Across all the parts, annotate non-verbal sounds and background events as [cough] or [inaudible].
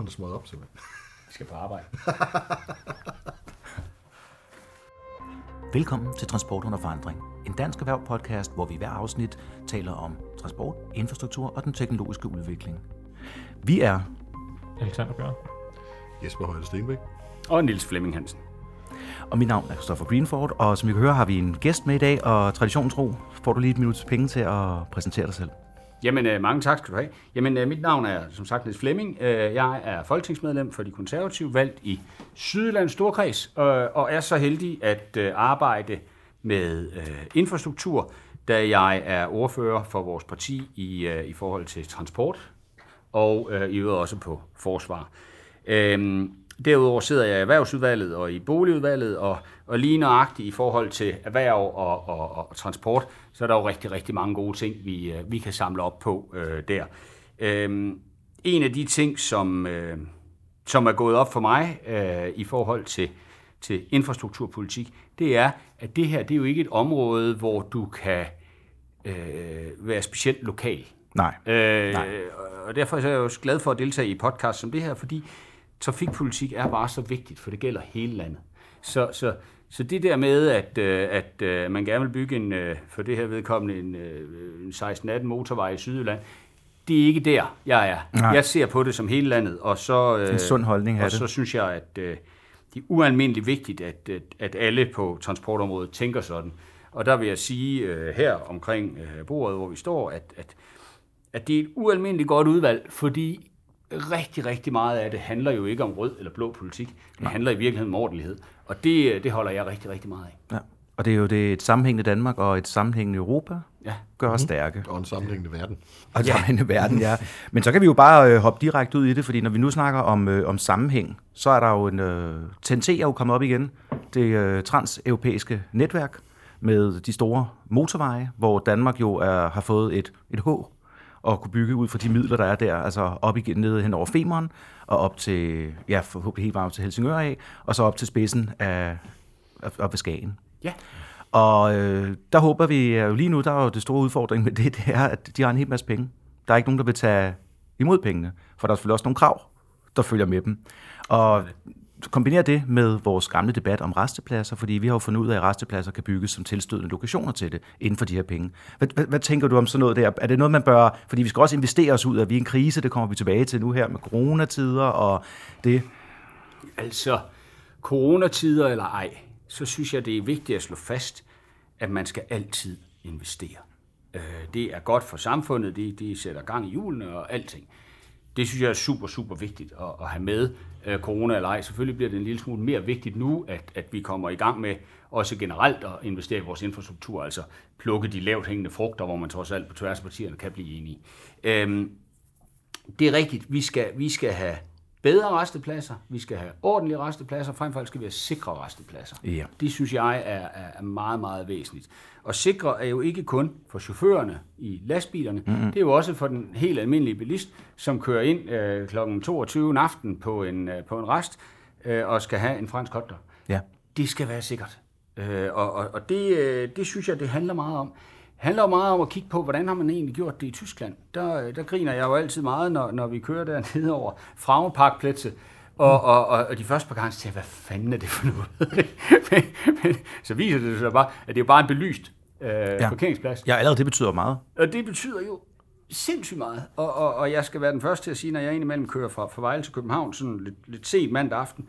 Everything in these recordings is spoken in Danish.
han da smået op, simpelthen. Jeg skal på arbejde. [laughs] Velkommen til Transport under forandring. En dansk erhverv podcast, hvor vi hver afsnit taler om transport, infrastruktur og den teknologiske udvikling. Vi er, Alexander Bjørn. Jesper Højde Stenbæk. Og Nils Flemming Hansen. og mit navn er Christopher Greenford, og som I kan høre, har vi en gæst med i dag, og traditionen tro, får du lige et minut penge til at præsentere dig selv. Jamen, øh, mange tak skal du have. Jamen, øh, mit navn er som sagt Niels Flemming. Øh, jeg er folketingsmedlem for de konservative, valgt i Sydlands Storkreds, øh, og er så heldig at øh, arbejde med øh, infrastruktur, da jeg er ordfører for vores parti i, øh, i forhold til transport, og øh, i øvrigt også på forsvar. Øhm, derudover sidder jeg i erhvervsudvalget og i boligudvalget, og, og lige nøjagtigt i forhold til erhverv og, og, og transport, så er der jo rigtig, rigtig mange gode ting, vi, øh, vi kan samle op på øh, der. Øhm, en af de ting, som, øh, som er gået op for mig øh, i forhold til, til infrastrukturpolitik, det er, at det her det er jo ikke et område, hvor du kan øh, være specielt lokal. Nej. Øh, og derfor er jeg også glad for at deltage i podcast som det her, fordi trafikpolitik er bare så vigtigt, for det gælder hele landet. Så, så, så det der med, at, øh, at øh, man gerne vil bygge en, øh, for det her vedkommende en, en 16-18 motorvej i Sydjylland, det er ikke der, jeg er. Nej. Jeg ser på det som hele landet, og så, En sund holdning og det. så synes jeg, at det er ualmindeligt vigtigt, at, at, at alle på transportområdet tænker sådan. Og der vil jeg sige øh, her omkring øh, bordet, hvor vi står, at, at, at det er et ualmindeligt godt udvalg, fordi rigtig, rigtig meget af det handler jo ikke om rød eller blå politik. Det handler i virkeligheden om ordentlighed. Og det, øh, det holder jeg rigtig, rigtig meget af. Ja. Og det er jo det et sammenhængende Danmark og et sammenhængende Europa, Ja. gør os stærke. Og en sammenhængende verden. Og ja. sammenhængende verden, ja. Men så kan vi jo bare øh, hoppe direkte ud i det, fordi når vi nu snakker om, øh, om sammenhæng, så er der jo en... Øh, TNT er jo kommet op igen, det øh, transeuropæiske netværk med de store motorveje, hvor Danmark jo er, har fået et, et H og kunne bygge ud fra de midler, der er der, altså op igen ned hen over Femeren, og op til, ja, forhåbentlig helt varmt til Helsingør af, og så op til spidsen af, af, af Skagen. Ja. Og øh, der håber vi jo lige nu, der er jo det store udfordring med det, [laughs] det er, at de har en hel masse penge. Der er ikke nogen, der vil tage imod pengene, for der er selvfølgelig også nogle krav, der følger med dem. Og kombinere det med vores gamle debat om restepladser, fordi vi har jo fundet ud af, at restepladser kan bygges som tilstødende lokationer til det, inden for de her penge. Hvad, hvad, hvad tænker du om sådan noget der? Er det noget, man bør... Fordi vi skal også investere os ud af, vi er i en krise, det kommer vi tilbage til nu her med coronatider og det. Altså, coronatider eller ej, så synes jeg, det er vigtigt at slå fast, at man skal altid investere. Øh, det er godt for samfundet, det, det sætter gang i hjulene og alting. Det synes jeg er super, super vigtigt at, at have med, øh, corona eller ej. Selvfølgelig bliver det en lille smule mere vigtigt nu, at, at vi kommer i gang med også generelt at investere i vores infrastruktur, altså plukke de lavt hængende frugter, hvor man trods alt på tværs af partierne kan blive enige. Øhm, det er rigtigt. Vi skal, vi skal have bedre restepladser. Vi skal have ordentlige restepladser. Frem for alt skal vi have sikre restepladser. Ja. Det synes jeg er, er, meget, meget væsentligt. Og sikre er jo ikke kun for chaufførerne i lastbilerne. Mm-hmm. Det er jo også for den helt almindelige bilist, som kører ind øh, kl. 22 en aften på en, øh, på en rest øh, og skal have en fransk hotdog. Ja. Det skal være sikkert. Øh, og og, og det, øh, det synes jeg, det handler meget om. Handler meget om at kigge på, hvordan har man egentlig gjort det i Tyskland. Der, øh, der griner jeg jo altid meget, når, når vi kører dernede over Frauenparkpladse. Og, og, og, og de første par gange, jeg, hvad fanden er det for noget? [laughs] men, men, så viser det sig bare, at det er bare en belyst øh, ja. parkeringsplads. ja, allerede det betyder meget. Og det betyder jo sindssygt meget. Og, og, og jeg skal være den første til at sige, når jeg indimellem kører fra, fra Vejle til København, sådan lidt, lidt sent mandag aften,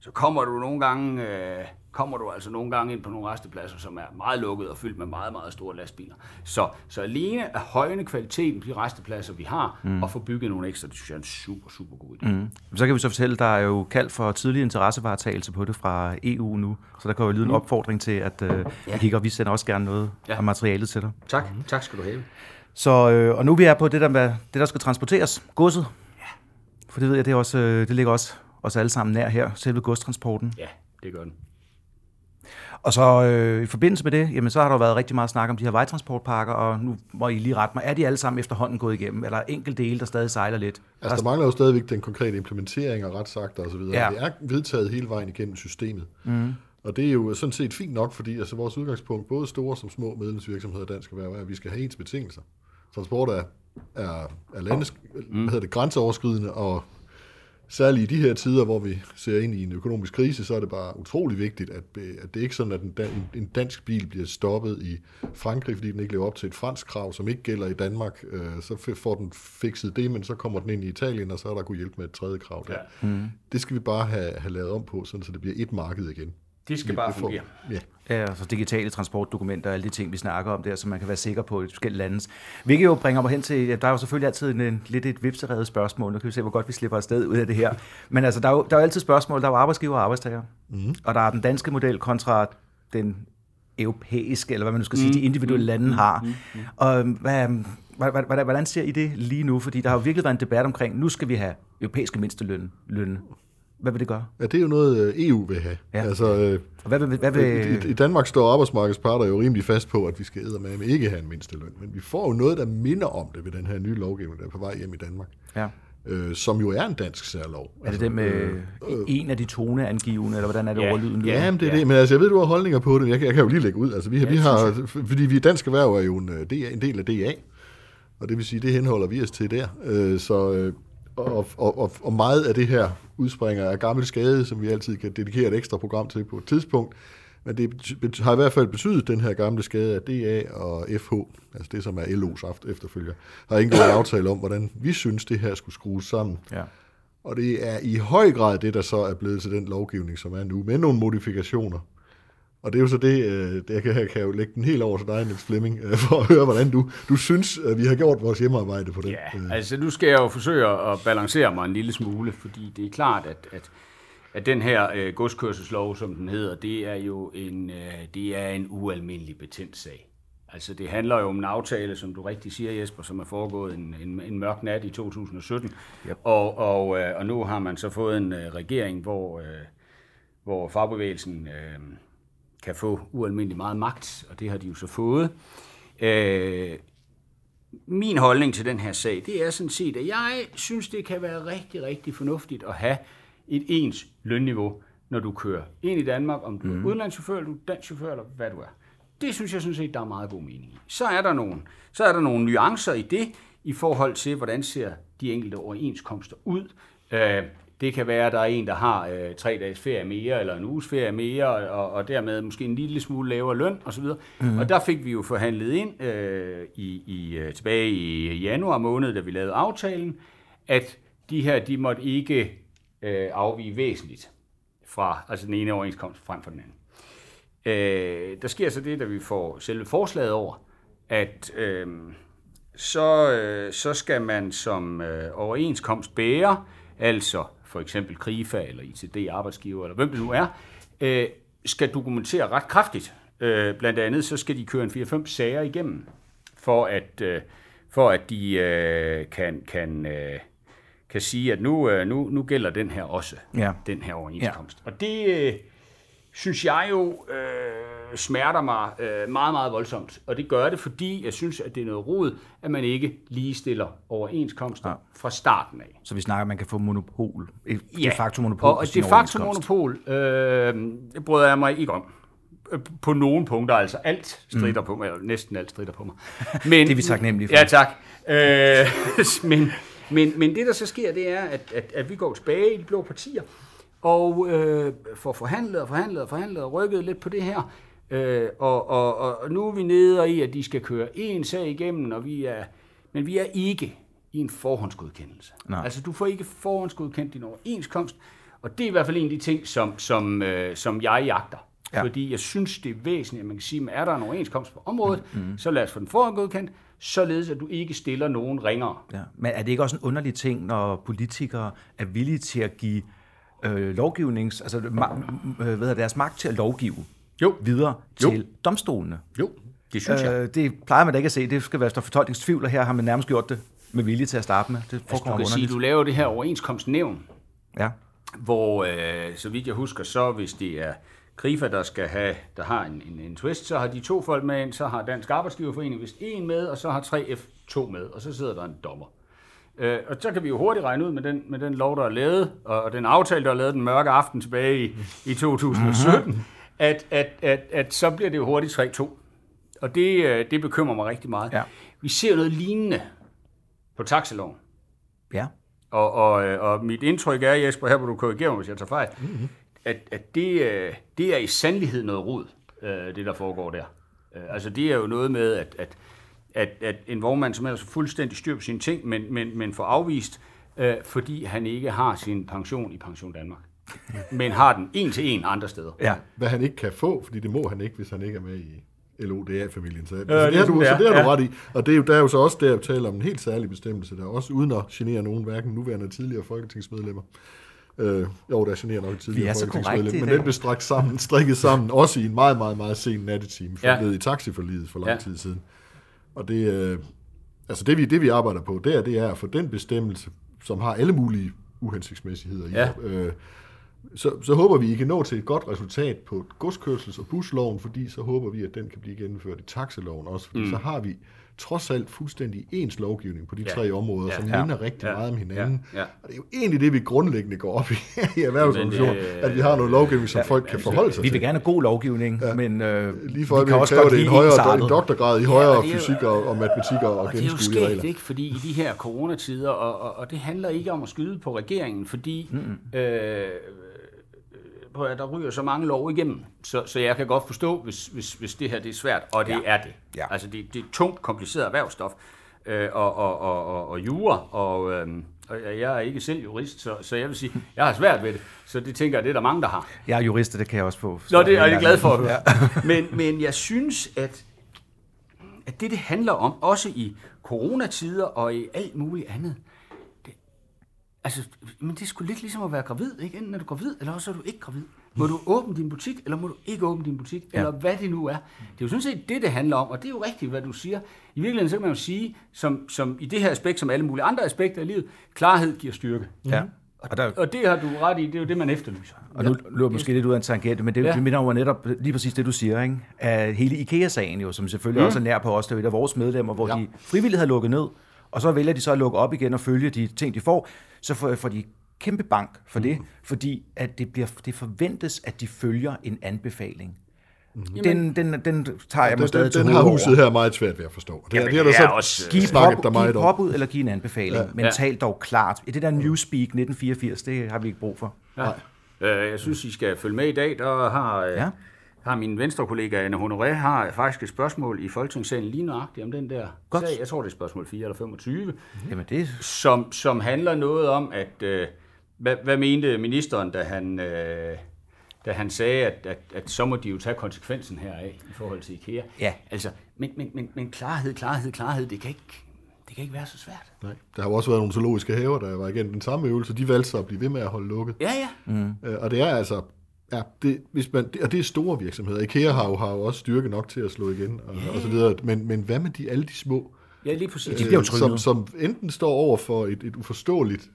så kommer du nogle gange, øh, kommer du altså nogle gange ind på nogle restepladser, som er meget lukket og fyldt med meget, meget store lastbiler. Så, så alene at højne kvaliteten på de restepladser, vi har, mm. og få bygget nogle ekstra, det synes jeg er en super, super god idé. Mm. Så kan vi så fortælle, der er jo kaldt for tidlig interessevaretagelse på det fra EU nu, så der kan jo lyde en opfordring til, at øh, ja. vi kigger, og vi sender også gerne noget ja. Af materialet til dig. Tak, tak skal du have. Så, øh, og nu er vi er på det der, med, det, der skal transporteres, godset. Ja. For det ved jeg, det, er også, øh, det ligger også os alle sammen nær her, selve godstransporten. Ja, det gør den. Og så øh, i forbindelse med det, jamen, så har der jo været rigtig meget snak om de her vejtransportparker, og nu må I lige rette mig, er de alle sammen efterhånden gået igennem, eller er enkelt dele, der stadig sejler lidt? Altså, der mangler jo stadigvæk den konkrete implementering og retsakter osv. Ja. Det er vedtaget hele vejen igennem systemet. Mm. Og det er jo sådan set fint nok, fordi altså, vores udgangspunkt, både store som små medlemsvirksomheder i dansk erhverv, er, at vi skal have ens betingelser. Transport er, er, er landes, mm. hvad hedder det, grænseoverskridende, og særligt i de her tider, hvor vi ser ind i en økonomisk krise, så er det bare utrolig vigtigt, at, at det ikke er sådan, at en, dan- en dansk bil bliver stoppet i Frankrig, fordi den ikke lever op til et fransk krav, som ikke gælder i Danmark. Øh, så får den fikset det, men så kommer den ind i Italien, og så er der kunne hjælpe med et tredje krav der. Ja. Mm. Det skal vi bare have, have lavet om på, sådan, så det bliver et marked igen. Det skal bare fungere. Ja. Ja, altså digitale transportdokumenter og alle de ting, vi snakker om der, så man kan være sikker på et forskelligt landes. Hvilket jo bringer mig hen til, ja, der er jo selvfølgelig altid en, en, lidt et vipseredet spørgsmål. Nu kan vi se, hvor godt vi slipper afsted ud af det her. Men altså, der er jo, der er jo altid spørgsmål. Der er jo arbejdsgiver og arbejdstager. Mm. Og der er den danske model kontra den europæiske, eller hvad man nu skal sige, de individuelle lande har. Og hvad, hvordan, hvordan, hvordan ser I det lige nu? Fordi der har jo virkelig været en debat omkring, nu skal vi have europæiske mindsteløn. Hvad vil det gøre? ja, det er jo noget, øh, EU vil have. Ja. Altså, øh, Og hvad vil, hvad vil, I, I Danmark står arbejdsmarkedsparter jo rimelig fast på, at vi skal med ikke have en mindsteløn, men vi får jo noget, der minder om det ved den her nye lovgivning, der er på vej hjem i Danmark, ja. øh, som jo er en dansk særlov. Er det det med en af de toneangivende, eller hvordan er det Ja. ordlyden? Ja, men det er Ja. det. Men altså, jeg ved, du har holdninger på det. Jeg, kan- jeg kan jo lige lægge ud. Altså, vi, ja, vi har, fordi vi Dansk Erhverv er jo en, øh, DA, en del af DA, og det vil sige, det henholder vi os til der. Øh, så, øh, og, og, og, og meget af det her udspringer af gammel skade, som vi altid kan dedikere et ekstra program til på et tidspunkt. Men det har i hvert fald betydet, den her gamle skade af DA og FH, altså det, som er LO's aft- efterfølger, har indgået en aftale om, hvordan vi synes, det her skulle skrues sammen. Ja. Og det er i høj grad det, der så er blevet til den lovgivning, som er nu, med nogle modifikationer. Og det er jo så det, øh, det jeg, kan, jeg kan jo lægge den helt over til dig, Niels Flemming, øh, for at høre, hvordan du, du synes, at vi har gjort vores hjemmearbejde på det. Ja, altså nu skal jeg jo forsøge at balancere mig en lille smule, fordi det er klart, at, at, at den her øh, godskørselslov, som den hedder, det er jo en, øh, det er en ualmindelig betændt sag. Altså det handler jo om en aftale, som du rigtig siger, Jesper, som er foregået en, en, en mørk nat i 2017. Yep. Og, og, øh, og nu har man så fået en øh, regering, hvor, øh, hvor fagbevægelsen øh, kan få ualmindelig meget magt, og det har de jo så fået. Øh, min holdning til den her sag, det er sådan set, at jeg synes, det kan være rigtig, rigtig fornuftigt at have et ens lønniveau, når du kører ind i Danmark, om du mm. er udenlandschauffør, eller du er dansk chauffør, eller hvad du er. Det synes jeg sådan set, der er meget god mening i. Så er der nogle, så er der nogle nuancer i det, i forhold til, hvordan ser de enkelte overenskomster ud. Øh, det kan være, at der er en, der har øh, tre dages ferie mere, eller en uges ferie mere, og, og dermed måske en lille smule lavere løn osv. Mm. Og der fik vi jo forhandlet ind øh, i, i, øh, tilbage i januar måned, da vi lavede aftalen, at de her, de måtte ikke øh, afvige væsentligt fra altså den ene overenskomst frem for den anden. Øh, der sker så det, da vi får selve forslaget over, at øh, så, øh, så skal man som øh, overenskomst bære, altså for eksempel KRIFA eller ITD arbejdsgiver, eller hvem det nu er, øh, skal dokumentere ret kraftigt. Øh, blandt andet så skal de køre en 4-5 sager igennem, for at, øh, for at de øh, kan, kan, øh, kan sige, at nu, øh, nu, nu gælder den her også, Ja. den her overenskomst. Ja. Og det øh, synes jeg jo øh, smerter mig øh, meget, meget voldsomt. Og det gør det, fordi jeg synes, at det er noget rod, at man ikke ligestiller overenskomster ja. fra starten af. Så vi snakker, at man kan få monopol. Et Ja, de facto monopol og, og de facto monopol, øh, det bryder jeg mig ikke om. Øh, På nogle punkter, altså alt strider mm. på mig, eller næsten alt strider på mig. [laughs] Men, Det er vi taknemmelige for. Ja, tak. Øh, [laughs] men, men, men det, der så sker, det er, at, at, at vi går tilbage i de blå partier, og øh, får forhandlet og forhandlet og forhandlet og rykket lidt på det her. Øh, og, og, og nu er vi nede i, at de skal køre en sag igennem, og vi er, men vi er ikke i en forhåndsgodkendelse. Nej. Altså, du får ikke forhåndsgodkendt din overenskomst, og det er i hvert fald en af de ting, som, som, øh, som jeg jagter. Ja. Fordi jeg synes, det er væsentligt, at man kan sige, at er der en overenskomst på området, mm-hmm. så lad os få den forhåndsgodkendt, således at du ikke stiller nogen ringere. Ja. Men er det ikke også en underlig ting, når politikere er villige til at give øh, lovgivnings, altså ma- øh, hvad hedder, deres magt til at lovgive Jo. videre Jo. til domstolene? Jo, det synes jeg. Øh, det plejer man da ikke at se. Det skal være fortolkningstvivl, og her har man nærmest gjort det med vilje til at starte med. Det Altså, du kan sige, du laver det her overenskomstnævn, Ja. hvor, øh, så vidt jeg husker, så hvis det er Krifa, der skal have, der har en, en, en twist, så har de to folk med ind, så har Dansk Arbejdsgiverforening vist en med, og så har 3F to med, og så sidder der en dommer. Øh, og så kan vi jo hurtigt regne ud med den, med den lov, der er lavet, og, og den aftale, der er lavet den mørke aften tilbage i, i [laughs] 2017, at, at, at, at så bliver det jo hurtigt 3-2. Og det, øh, det bekymrer mig rigtig meget. Ja. Vi ser noget lignende på taxiloven. Ja. Og, og, øh, og mit indtryk er, Jesper, her hvor du korrigerer mig, hvis jeg tager fejl, mm-hmm. at, at det, øh, det er i sandlighed noget rod, det der foregår der. Altså det er jo noget med, at, at, at, at en vognmand, som er så fuldstændig styr på sine ting, men, men, men får afvist, øh, fordi han ikke har sin pension i Pension Danmark. Men har den en til en andre steder. Ja. Hvad han ikke kan få, fordi det må han ikke, hvis han ikke er med i LODA-familien. Så, øh, så, det er det du, det så er. det har du Ja. ret i. Og det er jo, der er jo så også der, jeg taler om en helt særlig bestemmelse, der også uden at genere nogen, hverken nuværende eller tidligere folketingsmedlemmer. Øh, jo, der generer nok Vi tidligere er så folketingsmedlem, korrekte i men den blev strakt sammen, strikket sammen, også i en meget, meget, meget sen nattetime, for Ja. i taxiforliget for lang Ja. tid siden. Og det, øh, altså det vi, det vi arbejder på der, det er at få den bestemmelse, som har alle mulige uhensigtsmæssigheder i, Ja. øh, så, så håber vi, I kan nå til et godt resultat på godskørsels- og busloven, fordi så håber vi, at den kan blive gennemført i taxiloven også, fordi mm. så har vi trods alt fuldstændig ens lovgivning på de Ja. tre områder, Ja. som Ja. minder rigtig Ja. meget om hinanden. Ja. Ja. Og det er jo egentlig det, vi grundlæggende går op i i erhvervsorganisationen, øh, at vi har noget lovgivning, som folk kan forholde sig Vi til. vil gerne have god lovgivning, ja. men øh, Lige for vi vi kan også godt det en højere en doktorgrad i højere og er jo- fysik og, og matematik og, og Og det er jo gennemskuelige skægt, ikke? Fordi i de her coronatider, og, og, og det handler ikke om at skyde på regeringen, fordi mm. øh, prøv at, der ryger så mange lov igennem, så, så jeg kan godt forstå, hvis, hvis, hvis det her det er svært, og det Ja. er det. Ja. Altså det, det er tungt, kompliceret erhvervsstof, øh, og, og, og, og, og jura, og, øh, og jeg er ikke selv jurist, så, så jeg vil sige, jeg har svært ved det, så det tænker jeg, det er der mange, der har. Jeg er jurist, det kan jeg også få. Nå, det er jeg glad for at høre. [laughs] Men, men jeg synes, at, at det, det handler om, også i coronatider og i alt muligt andet, det, altså, men det er sgu lidt ligesom at være gravid, ikke? Enten er du gravid, eller også er du ikke gravid. Må du åbne din butik, eller må du ikke åbne din butik, ja. eller hvad det nu er. Det er jo sådan set det, det handler om, og det er jo rigtigt, hvad du siger. I virkeligheden så kan man jo sige, som, som i det her aspekt, som alle mulige andre aspekter i livet, klarhed giver styrke. Ja. Og, der, Og det har du ret i, det er jo det, man efterlyser. og nu løber jeg måske lidt ud af en tangent, men det, Ja. det minder jo netop lige præcis det, du siger, ikke? At hele IKEA-sagen jo, som selvfølgelig mm. også er nær på os, det er et af vores medlemmer, hvor ja. de frivilligt har lukket ned, og så vælger de så at lukke op igen og følge de ting, de får, så får, får de kæmpe bank for det, fordi at det, bliver, det forventes, at de følger en anbefaling. Den, den, den tager jeg mig Den, stadig den, til den har over. huset her meget svært ved at forstå. Det, Jamen, det er der så også- Giv snakket pop, der meget giv påbud eller giv en anbefaling, ja. men Ja. tal dog klart. Det der Newspeak 1984, det har vi ikke brug for. Ja. Øh, jeg synes, I skal følge med i dag. Der har, øh, Ja. Ja. har min venstre kollega Anne Honoré har faktisk et spørgsmål i Folketingssalen lige nøjagtigt om den der Godt. sag. Jeg tror, det er spørgsmål 4 eller 25, Jamen det som, som handler noget om, at øh, hvad, hvad mente ministeren, da han, øh, da han sagde, at, at, at så må de jo tage konsekvensen heraf i forhold til IKEA. Ja. Altså, men, men, men, men klarhed, klarhed, klarhed, det kan ikke, det kan ikke være så svært. Nej. Der har jo også været nogle zoologiske haver, der var igennem den samme øvelse. De valgte så at blive ved med at holde lukket. Ja, ja. Mm. Og det er altså... Ja, det, hvis man, det, og det er store virksomheder. IKEA har jo, har jo også styrke nok til at slå igen, og, og så videre. Men, men hvad med de, alle de små, Ja, lige præcis. bliver jo øh, som, som enten står over for et, et uforståeligt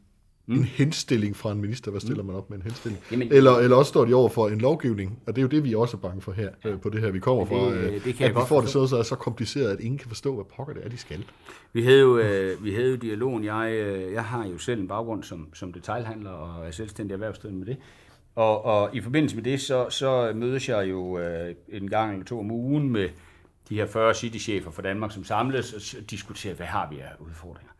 mm. en henstilling fra en minister. Hvad stiller man op med en henstilling? Jamen- eller, eller også står de over for en lovgivning, og det er jo det, vi er også bange for her, øh, på det her, vi kommer fra. øh, det kan at vi får det forstå. så, så er så kompliceret, at ingen kan forstå, hvad pokker det er, de skal. Vi havde jo, øh, vi havde jo dialogen. Jeg, øh, jeg har jo selv en baggrund som, som detailhandler og er selvstændig erhvervsdrivende med det. Og, og i forbindelse med det, så, så mødes jeg jo øh, en gang eller to om ugen med de her 40 citychefer fra Danmark, som samles og diskuterer, hvad har vi af udfordringer.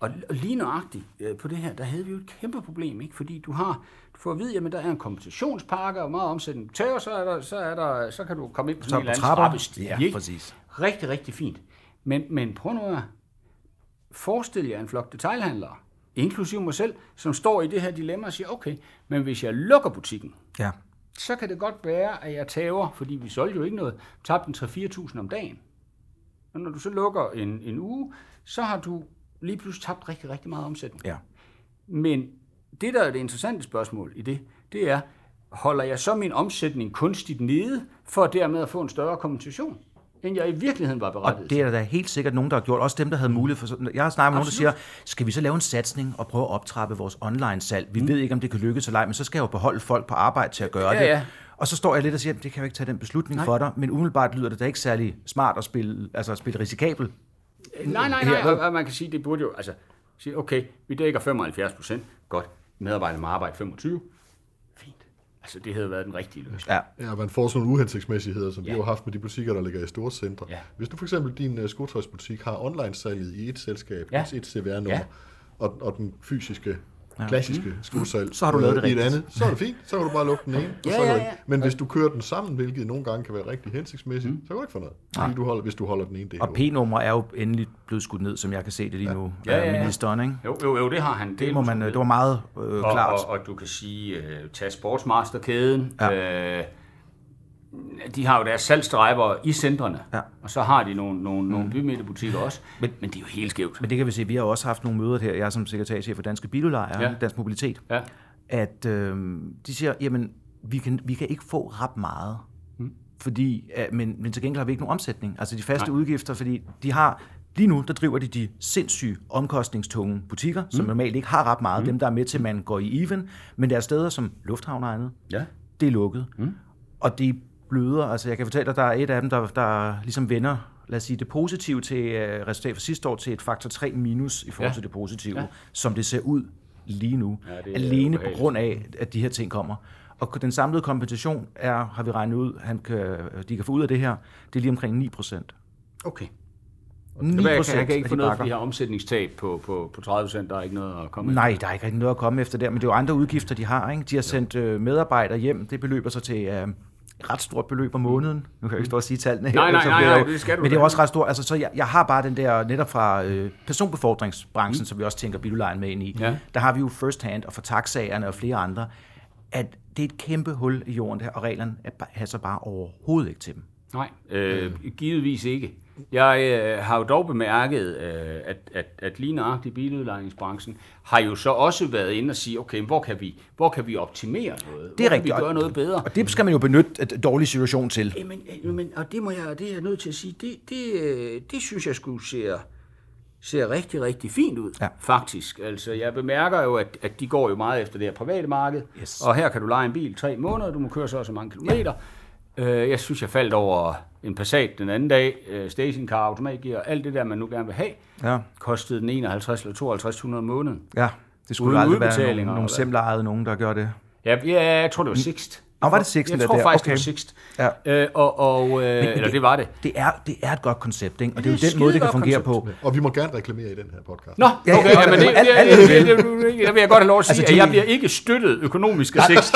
Og, og lige nøjagtigt øh, på det her, der havde vi jo et kæmpe problem, ikke? fordi du har, du får at vide, at der er en kompensationspakke og meget omsætning tæv, så, er der, så, er der, så kan du komme ind på Så sådan en eller anden trappestige, Ja, ikke? præcis. Rigtig, rigtig fint. Men, men prøv nu at forestil jer en flok detailhandlere, inklusive mig selv, som står i det her dilemma og siger, okay, men hvis jeg lukker butikken, Ja. så kan det godt være, at jeg tager, fordi vi solgte jo ikke noget, tabte en 3-4.000 om dagen. Og når du så lukker en, en uge, så har du lige pludselig tabt rigtig, rigtig meget omsætning. Ja. Men det, der er det interessante spørgsmål i det, det er, holder jeg så min omsætning kunstigt nede, for dermed at få en større kompensation, end jeg i virkeligheden var Og berettiget det er der da helt sikkert nogen, der har gjort. Også dem, der havde mulighed for sådan. Jeg har snakket med nogen, der siger, skal vi så lave en satsning og prøve at optrappe vores online-salg? Vi mm. ved ikke, om det kan lykkes eller ej, men så skal jeg jo beholde folk på arbejde til at gøre Ja, det. ja. Og så står jeg lidt og siger, det kan jeg jo ikke tage den beslutning Nej. for dig, men umiddelbart lyder det da ikke særlig smart at spille, altså at spille risikabel. Nej, nej, nej, og, og man kan sige, det burde jo, altså, sige, okay, vi dækker 75 procent, godt, medarbejderne må arbejde 25, fint. Altså, det havde været den rigtige løsning. Ja. Ja, man får sådan nogle uhensigtsmæssigheder, som ja. Vi har haft med de butikker, der ligger i store centre. Ja. Hvis du for eksempel din uh, skotøjsbutik har online-salget i et selskab, Ja. et CVR-nummer, ja. og, og den fysiske klassiske skruesalg Så har du lavet det øh, i et andet, så er det fint. Så kan du bare lukke den ene. og Ja, ja, ja. Men hvis du kører den sammen, hvilket nogle gange kan være rigtig hensigtsmæssigt, så kan du ikke få noget. Fordi du holder, hvis du holder den ene del. Og P-nummer er jo endelig blevet skudt ned, som jeg kan se det lige nu, Ja, ja, af ja. ministeren, ikke? Jo, jo, jo, det har han. Det, må man, øh, det var meget øh, og, klart. Og, og du kan sige, uh, tag Sportsmaster-kæden. Ja. Uh, de har jo deres salgstræber i centrene, Ja. og så har de nogle, nogle, nogle bymidtebutikker også, men, men det er jo helt skævt. Men det kan vi se, vi har også haft nogle møder her, jeg er som sekretærchef for Danske Biludlejere, Ja. Dansk Mobilitet, Ja. at øh, de siger, jamen, vi kan, vi kan ikke få ret meget, mm. fordi, øh, men, men til gengæld har vi ikke nogen omsætning. Altså de faste Nej. Udgifter, fordi de har, lige nu, der driver de de sindssyge, omkostningstunge butikker, som normalt ikke har ret meget, mm. dem der er med til, man går i even, men der er steder som Lufthavn og andet, Ja. det er lukket. Mm. Og det bløder, altså jeg kan fortælle dig, der er et af dem, der, der ligesom vender, lad os sige, det positive til uh, resultat for sidste år til et faktor 3 minus i forhold Ja. til det positive, Ja. som det ser ud lige nu. Ja, det Alene på grund af, at de her ting kommer. Og den samlede kompensation er, har vi regnet ud, han kan, de kan få ud af det her, det er lige omkring 9 procent. Okay. 9 Jeg kan, jeg kan ikke få noget for bakker. de her omsætningstab på, på, på 30 procent. Der er ikke noget at komme Nej, der er ikke noget at komme efter der, men det er jo andre udgifter, de har. Ikke? De har sendt øh, medarbejdere hjem, det beløber sig til øh, et ret stort beløb om måneden. Nu kan jeg ikke stå og sige tallene her. Nej, nej, nej, nej, det skal du Men det er også ret stort. Altså, så jeg, jeg har bare den der, netop fra øh, personbefordringsbranchen, mm. som vi også tænker biludlejen med ind i. Ja. Der har vi jo first hand, og for taxaerne og flere andre, at det er et kæmpe hul i jorden der, og reglerne er passer bare overhovedet ikke til dem. Nej, øh, givetvis ikke. Jeg øh, har jo dog bemærket, øh, at, at, at lige nøjagtigt biludlejningsbranchen har jo så også været inde og sige, okay, hvor kan vi, hvor kan vi optimere noget? Det er hvor rigtigt. Kan vi gøre noget bedre? Og det skal man jo benytte et dårlig situation til. Jamen, øh, men, og det må jeg, det er jeg nødt til at sige, det, det, øh, det synes jeg skulle ser, ser rigtig, rigtig fint ud, Ja. faktisk. Altså, jeg bemærker jo, at, at de går jo meget efter det her private marked, Yes. og her kan du lege en bil tre måneder, du må køre så og så mange kilometer. Øh, jeg synes, jeg faldt over en Passat den anden dag, øh, stationcar, automatgear, alt det der, man nu gerne vil have, Ja, kostede den 51 eller 5200 om måneden. ja. Det skulle Uden aldrig være nogle eller? semlejede nogen, der gør det. Ja, ja, jeg tror, det var Sixt. Og var det Sixt, Jeg der tror der? faktisk, Okay. det var Sixt. Ja. Øh, og, og, øh, eller det var det. Det er, det er et godt koncept, ikke? og det er Det er jo den måde, det kan fungere koncept. på. Og vi må gerne reklamere i den her podcast. Nå, Ja, okay, ja, ja, men det, alt- det, alt, det, det, det, det, vil jeg godt have lov at sige, Altså, at de- jeg bliver ikke støttet økonomisk af Sixt,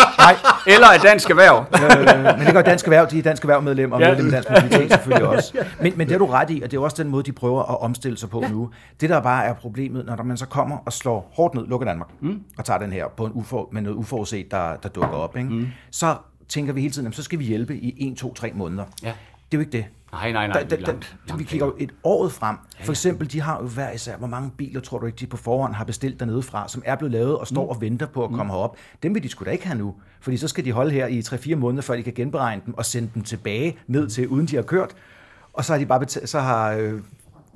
eller af Dansk Erhverv. øh, men det gør Dansk Erhverv, de er Dansk Erhverv-medlem og Ja. medlem af Dansk Mobilitet selvfølgelig også. Men, men det er du ret i, og det er også den måde, de prøver at omstille sig på ja. nu. Det der bare er problemet, når man så kommer og slår hårdt ned, lukker Danmark, mm. og tager den her på en ufor, med noget uforudset, der, der dukker op, ikke? Mm. så tænker vi hele tiden, jamen, så skal vi hjælpe i 1, 2, 3 måneder. Ja. Det er jo ikke det. Nej, nej, nej, der, langt, der, langt vi kigger jo et år frem. For eksempel, de har jo hver især, hvor mange biler tror du ikke, de på forhånd har bestilt dernede fra, som er blevet lavet og står Mm. og venter på at komme herop. Dem vil de sgu da ikke have nu. Fordi så skal de holde her i 3-4 måneder, før de kan genberegne dem og sende dem tilbage ned til, uden de har kørt. Og så har de bare betalt, så har øh,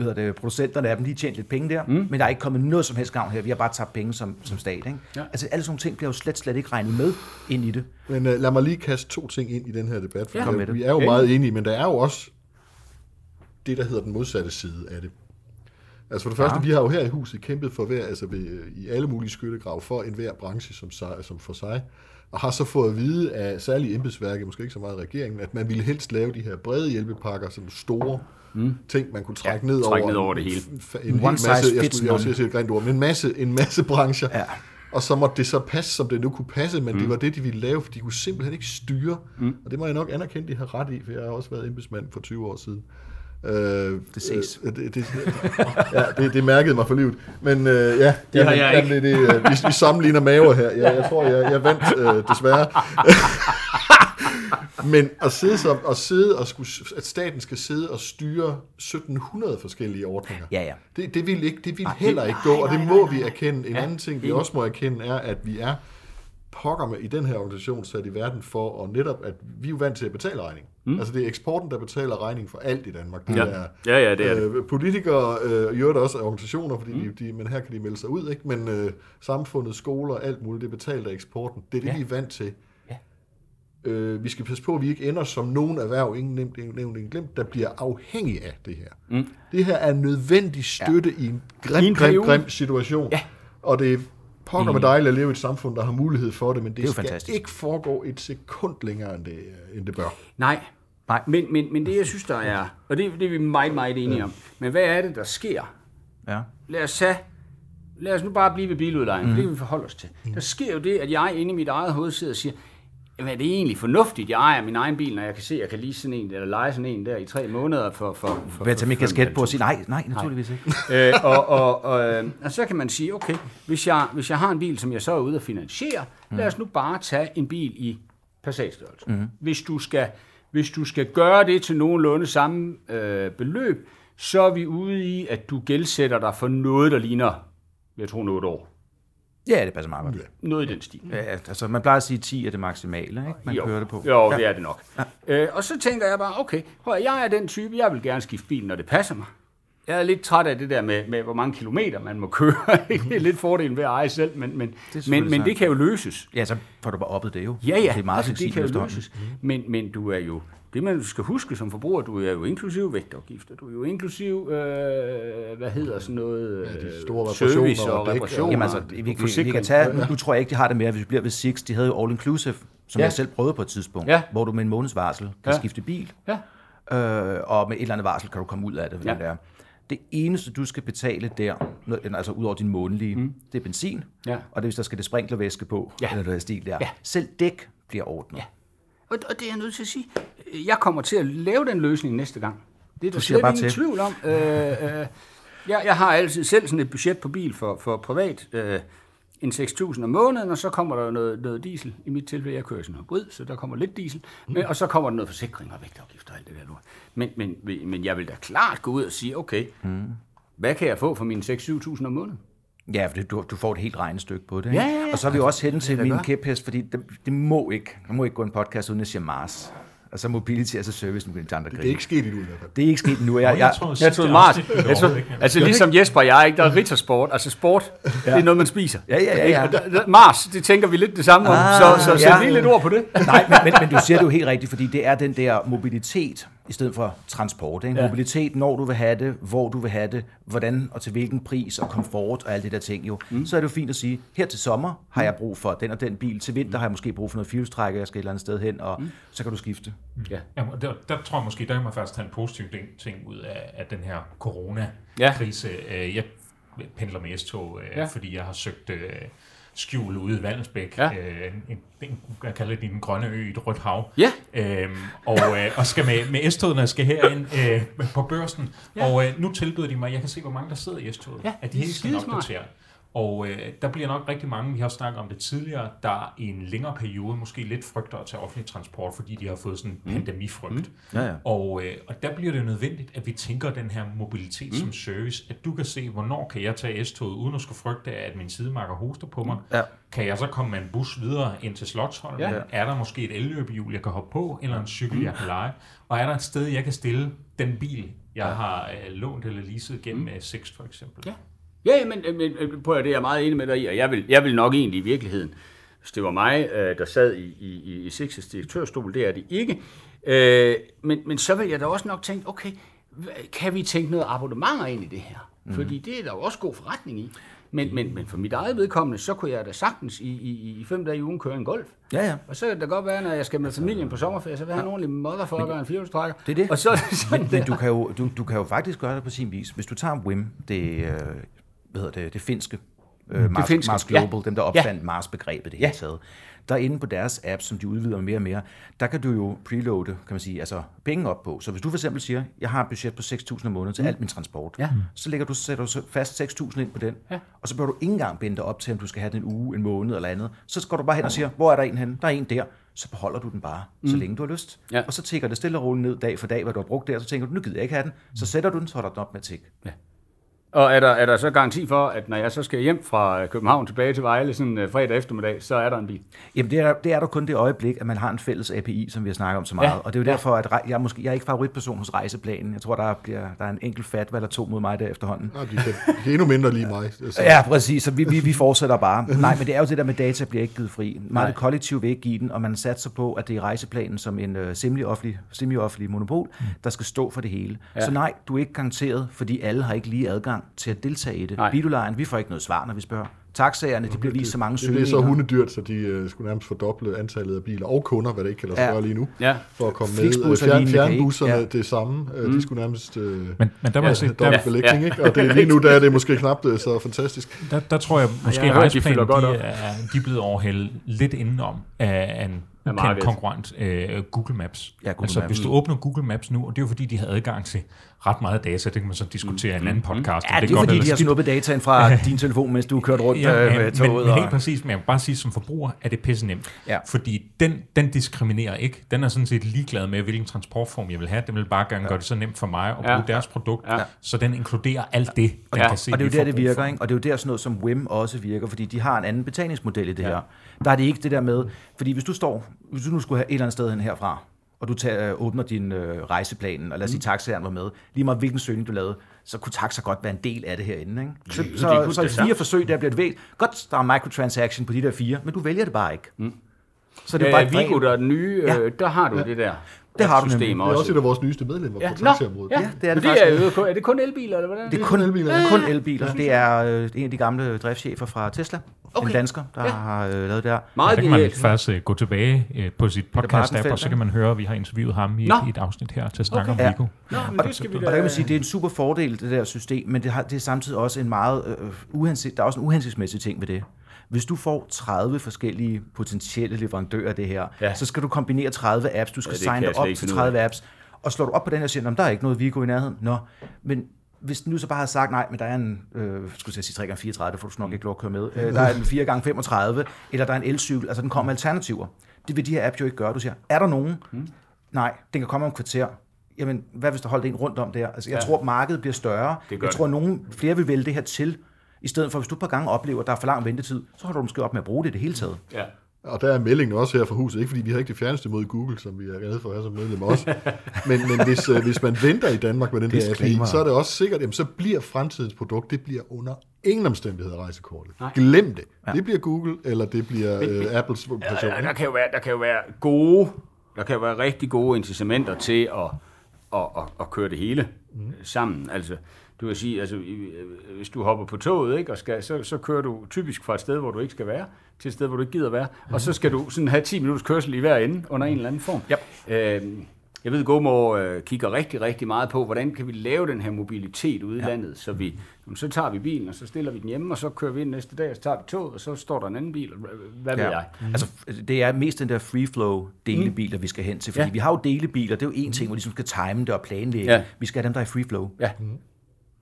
hvad det, producenterne af dem lige tjent lidt penge der, mm. men der er ikke kommet noget som helst gavn her. Vi har bare tabt penge som, som stat. Ikke? Ja. Altså alle sådan nogle ting bliver jo slet, slet ikke regnet med ind i det. Men uh, lad mig lige kaste to ting ind i den her debat, for Ja. det. vi er jo meget enige, men der er jo også det, der hedder den modsatte side af det. Altså for det første, Ja. vi har jo her i huset kæmpet for hver, altså ved, i alle mulige skyttegrav for enhver branche som, sig, som for sig, og har så fået at vide af særlige embedsværket, måske ikke så meget regeringen, at man ville helst lave de her brede hjælpepakker, som store mm. ting, man kunne trække Ja, ned, trække over, ned over en- det hele. f- En, One hel size masse, jeg skulle også sige et grimt ord, men en masse, en masse brancher. Ja. Og så måtte det så passe, som det nu kunne passe, men mm. det var det, de ville lave, for de kunne simpelthen ikke styre. Mm. Og det må jeg nok anerkende, de har ret i, for jeg har også været embedsmand for 20 år siden. Øh, Det ses. Øh, det, det, [laughs] ja, det, det mærkede mig for livet. Men øh, ja, Det har jamen, jeg ikke. jamen, Det, det, øh, vi, vi sammenligner maver her. Jeg, jeg tror, jeg, jeg vandt øh, desværre. [laughs] Men at sidde, så, at sidde og skulle, at staten skal sidde og styre 1700 forskellige ordninger, Ja, ja. det, det vil, ikke, det vil Ej, heller det- ikke gå, og det nej, må nej, vi nej. erkende. En Ja, anden ting, vi enig. også må erkende, er, at vi er pokker med i den her organisation sat i verden for, og netop, at vi er jo vant til at betale regning. Mm. Altså det er eksporten, der betaler regning for alt i Danmark. Det Ja. er, Ja, ja, det er det. øh, Politikere, øh, gør det også af organisationer, fordi mm. de, de, men her kan de melde sig ud, ikke? men øh, samfundet, skoler, alt muligt, det er betalt af eksporten. Det er det, Ja. vi er vant til. Ja. Øh, vi skal passe på, at vi ikke ender som nogen erhverv, ingen nemt, ingen nævnt, ingen glemt, der bliver afhængig af det her. Mm. Det her er nødvendig støtte ja. i en grim, I en grim, grim situation. Ja. Og det er pokker med dejligt at leve i et samfund, der har mulighed for det, men det, jo skal fantastisk. ikke foregå et sekund længere, end det, end det bør. Nej. Nej. Men, men, men det, jeg synes, der er, og det, det er vi meget, meget enige om, men hvad er det, der sker? Ja. Lad os tage lad os nu bare blive ved biludlejning, mm. det kan vi forholde os til. Der sker jo det, at jeg inde i mit eget hoved sidder og siger, Jamen, er det egentlig fornuftigt, jeg ejer min egen bil, når jeg kan se, at jeg kan lige sådan en, eller lege sådan en der i tre måneder for... for, for Vil jeg tage min kasket på og sige, nej, nej, naturligvis ikke. [laughs] øh, og, og, og, øh, og så kan man sige, okay, hvis jeg, hvis jeg har en bil, som jeg så er ude at finansiere, mm. lad os nu bare tage en bil i Passat-størrelse. Mm. Hvis, du skal, hvis du skal gøre det til nogenlunde samme øh, beløb, så er vi ude i, at du gældsætter dig for noget, der ligner, jeg tror, noget år. Ja, det passer meget godt. Noget i den stil. Ja, altså, man plejer at sige, at 10 er det maksimale, ikke? man jo. kører det på. Jo, det er det nok. Ja. Øh, og så tænker jeg bare, okay, prøv, jeg er den type, jeg vil gerne skifte bil, når det passer mig. Jeg er lidt træt af det der med, med hvor mange kilometer man må køre. [laughs] det er lidt fordelen ved at eje selv, men, men, det, men, men det kan jo løses. Ja, så får du bare oppet det jo. Ja, ja, det er meget altså, det kan jo løses. Mm. Men, men du er jo, det man skal huske som forbruger, du er jo inklusiv vægtafgifter, du er jo inklusiv, øh, hvad hedder sådan noget, ja, de store service og reparationer. Jamen altså, vi, vi, vi kan tage, nu tror jeg ikke, de har det mere, hvis vi bliver ved Six, de havde jo All Inclusive, som ja. jeg selv prøvede på et tidspunkt, ja. hvor du med en måneds varsel kan Ja. skifte bil, Ja. øh, og med et eller andet varsel kan du komme ud af det. Ja. Det, er. det eneste, du skal betale der, altså ud over din månedlige, mm. det er benzin, Ja. og det er, hvis der skal det sprinklervæske på, Ja. eller noget stil der. Ja. Selv dæk bliver ordnet. Ja. Og, og det er jeg nødt til at sige. Jeg kommer til at lave den løsning næste gang. Det er der Du slet bare ingen til. tvivl om. Øh, øh, jeg, jeg har altid selv sådan et budget på bil for, for privat. Øh, en 6.000 om måneden, og så kommer der noget, noget diesel. I mit tilfælde, jeg kører sådan noget hybrid, så der kommer lidt diesel. Men, og så kommer der noget forsikring og vægtafgifter og alt det der lort. Men, men, men jeg vil da klart gå ud og sige, okay, mm. hvad kan jeg få for mine 6-7.000 om måneden? Ja, for det, du, du får et helt regnestykke på det. Ja, ikke? ja, ja. Og så er vi jo også hen til min kæphest, fordi det, det, må ikke, der må ikke gå en podcast uden at sige Mars. Altså mobility, altså service, nu kan de andre Det er ikke sket endnu i hvert fald. Det er ikke sket nu. Jeg, Jeg jeg, tror, Jeg troede blev Jeg troede, altså ligesom Jesper og jeg, ikke? der er rittersport. Altså sport, ja. det er noget, man spiser. Ja, ja, ja, ja. Ikke? Og der- der- Mars, det tænker vi lidt det samme om. Ah, så så sæt ja. lige lidt ord på det. Nej, men, men, men du siger det jo helt rigtigt, fordi det er den der mobilitet i stedet for transport. Ikke? Ja. Ja. Mobilitet, når du vil have det, hvor du vil have det, hvordan og til hvilken pris og komfort og alt det der ting jo. Mm. Så er det jo fint at sige, her til sommer har jeg brug for den og den bil, til vinter har jeg måske brug for noget fjulstrækker, jeg skal et eller andet sted hen, og mm. så kan du skifte. Ja. Jamen, der, der tror jeg måske, der kan man faktisk tage en positiv ting, ud af, af den her Ja. corona-krise. Ja. Jeg pendler med S-tog, øh, Ja. ja. fordi jeg har søgt øh, skjul ude i Vandensbæk. Ja. Øh, en, en, jeg kalder det den grønne ø i et rødt hav. Ja. Øhm, og, øh, og skal med, med jeg skal herind øh, på børsen. Ja. Og øh, nu tilbyder de mig, jeg kan se, hvor mange der sidder i S-toget. Ja, at de er ikke skal skidesmart. opdatere. Og øh, der bliver nok rigtig mange, vi har snakket om det tidligere, der i en længere periode måske lidt frygter at tage offentlig transport, fordi de har fået sådan en pandemifrygt. Mm. Ja, ja. Og, øh, og der bliver det nødvendigt, at vi tænker den her mobilitet mm. som service, at du kan se, hvornår kan jeg tage S-toget, uden at skulle frygte, at min sidemarker hoster på mig. Ja. Kan jeg så komme med en bus videre ind til Slottholm? Ja. Ja. Er der måske et elløbehjul, jeg kan hoppe på, eller en cykel, jeg kan lege? Og er der et sted, jeg kan stille den bil, jeg har øh, lånt eller leaset gennem mm. Sixt for eksempel? Ja. Ja, men, men men prøv at, det er jeg meget enig med dig i, og jeg vil, jeg vil nok egentlig i virkeligheden, hvis det var mig, øh, der sad i, i, i, Sixes direktørstol, det er det ikke, øh, men, men så vil jeg da også nok tænke, okay, kan vi tænke noget abonnementer ind i det her? Mm. Fordi det er der jo også god forretning i. Men, men, men for mit eget vedkommende, så kunne jeg da sagtens i, i, i fem dage i ugen køre en golf. Ja, ja. Og så kan det godt være, når jeg skal med familien på sommerferie, så vil jeg have en ordentlig motherfucker og en firehjulstrækker. Det er det. Og så sådan Men du kan, jo, du, du kan jo faktisk gøre det på sin vis. Hvis du tager Wim, det, øh, hvad hedder det, det finske, øh, Mars, finske, Mars ja. Global, dem der opfandt ja. Mars-begrebet det hele Ja. taget. Der inde på deres app, som de udvider mere og mere, der kan du jo preloade, kan man sige, altså penge op på. Så hvis du for eksempel siger, jeg har et budget på 6.000 om måneden til alt min transport, Ja. så lægger du, sætter du fast 6.000 ind på den, Ja. og så bør du ikke engang binde dig op til, om du skal have den en uge, en måned eller andet. Så går du bare hen og siger, hvor er der en henne? Der er en der. Så beholder du den bare, så længe du har lyst. Ja. Og så tigger det stille og roligt ned dag for dag, hvad du har brugt der, så tænker du, nu gider jeg ikke have den. Så sætter du den, så holder den op med at tikke. Og er der, er der så garanti for, at når jeg så skal hjem fra København tilbage til Vejle sådan uh, fredag eftermiddag, så er der en bil? Jamen, det er, det er der kun det øjeblik, at man har en fælles API, som vi har snakket om så meget. Ja. Og det er jo derfor, at jeg er, måske, jeg er ikke favoritperson hos rejseplanen. Jeg tror, der, bliver, der er en enkelt fatwa eller to mod mig der efterhånden. Nej, de kan, de kan endnu mindre lige mig. Så, Ja, præcis. Så vi, vi, vi fortsætter bare. Nej, men det er jo det der med data bliver ikke givet fri. Meget det kollektiv vil ikke give den, og man satser på, at det er rejseplanen som en uh, semi-offentlig, semi-offentlig monopol, der skal stå for det hele. Ja. Så nej, du er ikke garanteret, fordi alle har ikke lige adgang til at deltage i det. Nej. Vi får ikke noget svar, når vi spørger. taxaerne, de bliver vist så mange Det søgninger. blev så hundedyrt, så de øh, skulle nærmest fordoble antallet af biler og kunder, hvad det ikke kan lade sig Ja. gøre lige nu, Ja. for at komme med. Øh, Fjern, fjernbusserne, ja. det samme. Mm. De skulle nærmest øh, Men, men der må ja, sige, der, belægning, ikke? Og det, lige nu der er det måske knap øh, så fantastisk. der, der tror jeg måske, jeg at de fylder godt de, op. er, de er blevet overhældet lidt indenom af en Af ukendt konkurrent, øh, Google Maps. Ja, Google altså, Maps. hvis du åbner Google Maps nu, og det er jo fordi, de har adgang til ret meget data, det kan man så diskutere i en anden podcast. om Ja, det er godt fordi, de har snuppet dataen fra [laughs] din telefon, mens du har kørt rundt Ja, øh, ja, med men, toget. men og- helt præcis, men jeg vil bare sige, som forbruger er det pisse nemt. Ja. Fordi den, den diskriminerer ikke. Den er sådan set ligeglad med, hvilken transportform jeg vil have. Den vil bare gerne gøre det så nemt for mig at bruge Ja. deres produkt, Ja. så den inkluderer alt det, den Ja. kan se, Og det er jo der, det virker, ikke? og det er jo der sådan noget som Wim også virker, fordi de har en anden betalingsmodel i det her. Der er det ikke det der med, fordi hvis du står, hvis du nu skulle have et eller andet sted hen herfra, og du tager, åbner din øh, rejseplanen, og lad os sige, taxaeren var med, lige meget hvilken søgning du lavede, så kunne taxa godt være en del af det herinde. Ikke? Så, det så, kunne så i fire forsøg, der bliver det vægt. Godt, der er microtransaction på de der fire, men du vælger det bare ikke. Mm. Så det er Det bare Vigo, der er den nye, Ja. øh, der har du det der Det har du system nemlig. Det er også et af vores nyeste medlemmer Ja, på nå, taxiområdet. ja, Ja, det er det faktisk. er, jo, er det kun elbiler, eller hvordan? Det er kun elbiler. Det er kun elbiler. Det er øh, en af de gamle driftschefer fra Tesla. Okay. En dansker, der Ja. har øh, lavet det her. Meget Der kan man faktisk uh, gå tilbage uh, på sit podcast-app, og så kan man høre, at vi har interviewet ham i, Nå. et, et afsnit her til at snakke Okay. om Ja. Vigo. Nå, men det skal vi Og der kan man sige, at det er en super fordel, det der system, men det, har, det er samtidig også en meget øh, uhensigts, der er også en uhensigtsmæssig ting ved det. Hvis du får 30 forskellige potentielle leverandører af det her, Ja. så skal du kombinere 30 apps, du skal Ja, signe op til finde ud af. 30 apps, og slår du op på den her og siger, "Nå, men der er ikke noget Vigo i nærheden. Nå, men hvis den nu så bare havde sagt, nej, men der er en, øh, skulle jeg sige 3x34, det får du nok ikke lov at køre med, øh, der er en 4x35, eller der er en elcykel, altså den kommer med alternativer. Det vil de her apps jo ikke gøre. Du siger, er der nogen? Hmm. Nej, den kan komme om et kvarter. Jamen, hvad hvis der holdt en rundt om der? Altså, jeg Ja. tror, markedet bliver større. Jeg tror, at nogen flere vil vælge det her til, i stedet for, hvis du et par gange oplever, at der er for lang ventetid, så holder du måske op med at bruge det i det hele taget. Ja. Og der er meldingen også her fra huset, ikke fordi vi har ikke det fjerneste mod Google, som vi er glade for at have som medlem også. [laughs] men, men hvis, øh, hvis man venter i Danmark med den der app i, Disclaimer. så er det også sikkert, jamen, så bliver fremtidens produkt, det bliver under ingen omstændigheder rejsekortet. Nej. Glem det. Ja. Det bliver Google, eller det bliver øh, Apples version. Ja, der, kan jo være, der kan jo være gode, der kan jo være rigtig gode incitamenter til at, at, at, at køre det hele mm. sammen. Altså, du kan sige, altså, øh, hvis du hopper på toget, ikke, og skal, så, så kører du typisk fra et sted, hvor du ikke skal være, til et sted, hvor du ikke gider være, mm. og så skal du sådan have 10 minutters kørsel i hver ende under en eller anden form. Yep. Øhm, jeg ved, GoMore øh, kigger rigtig, rigtig meget på, hvordan kan vi lave den her mobilitet ude i ja. landet, så vi, så tager vi bilen, og så stiller vi den hjemme, og så kører vi ind næste dag, og så tager vi toget, og så står der en anden bil, og hvad- ved jeg. Mm. Altså, det er mest den der free flow delebiler, vi skal hen til. Fordi Ja. ja. vi har jo delebiler, det er jo en ting, hvor de ligesom skal time det og planlægge. Ja. Ja. Vi skal have dem, der er i free flow. Ja.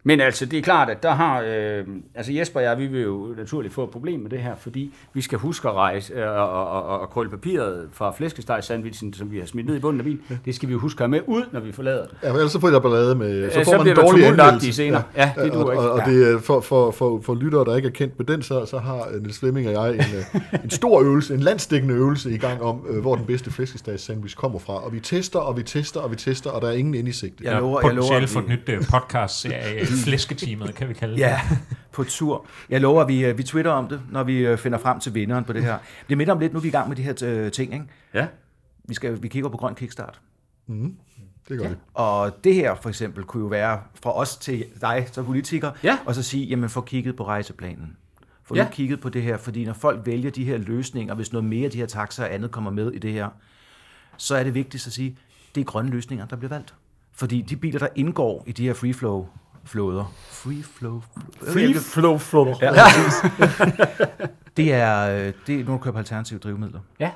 Men altså, det er klart, at der har... Øh, altså Jesper og jeg, vi vil jo naturligt få et problem med det her, fordi vi skal huske at rejse øh, og, og, og, og krølle papiret fra flæskesteg-sandwichen, som vi har smidt ned i bunden af bilen. Det skal vi jo huske at have med ud, når vi forlader det. Ja, for ellers så får jeg ballade med, så Ja, får så man bliver dårlig anmeldelse. senere. Ja, det duer og, ikke. Og, og Ja. det, er for, for, for, for lyttere, der ikke er kendt med den, så, så har øh, Niels Flemming og jeg en, øh, en stor øvelse, en landstækkende øvelse i gang om, øh, hvor den bedste flæskestags sandwich kommer fra. Og vi tester, og vi tester, og vi tester, og der er ingen ind i sigte. Jeg lover, jeg lover, Potentielt at for et nyt uh, podcast-serie, [laughs] Flæsketimet, kan vi kalde det. Ja, på tur. Jeg lover, at vi, øh, vi twitter om det, når vi øh, finder frem til vinderen på det her. Det minder om lidt, nu er vi i gang med de her øh, ting. Ikke? Ja. Vi, skal, vi kigger på grøn kickstart. Det gør vi. Og det her for eksempel kunne jo være fra os til dig som politiker, Ja. og så sige, jamen få kigget på rejseplanen. Få Ja. ja. kigget på det her, fordi når folk vælger de her løsninger, hvis noget mere af de her taxer og andet kommer med i det her, så er det vigtigt at sige, det er grønne løsninger, der bliver valgt. Fordi de biler, der indgår i de her free flow flåder, free flow, Free flow flow. Ja, præcis. [laughs] det er, øh, det er nogle, der køber alternative drivmidler. Ja.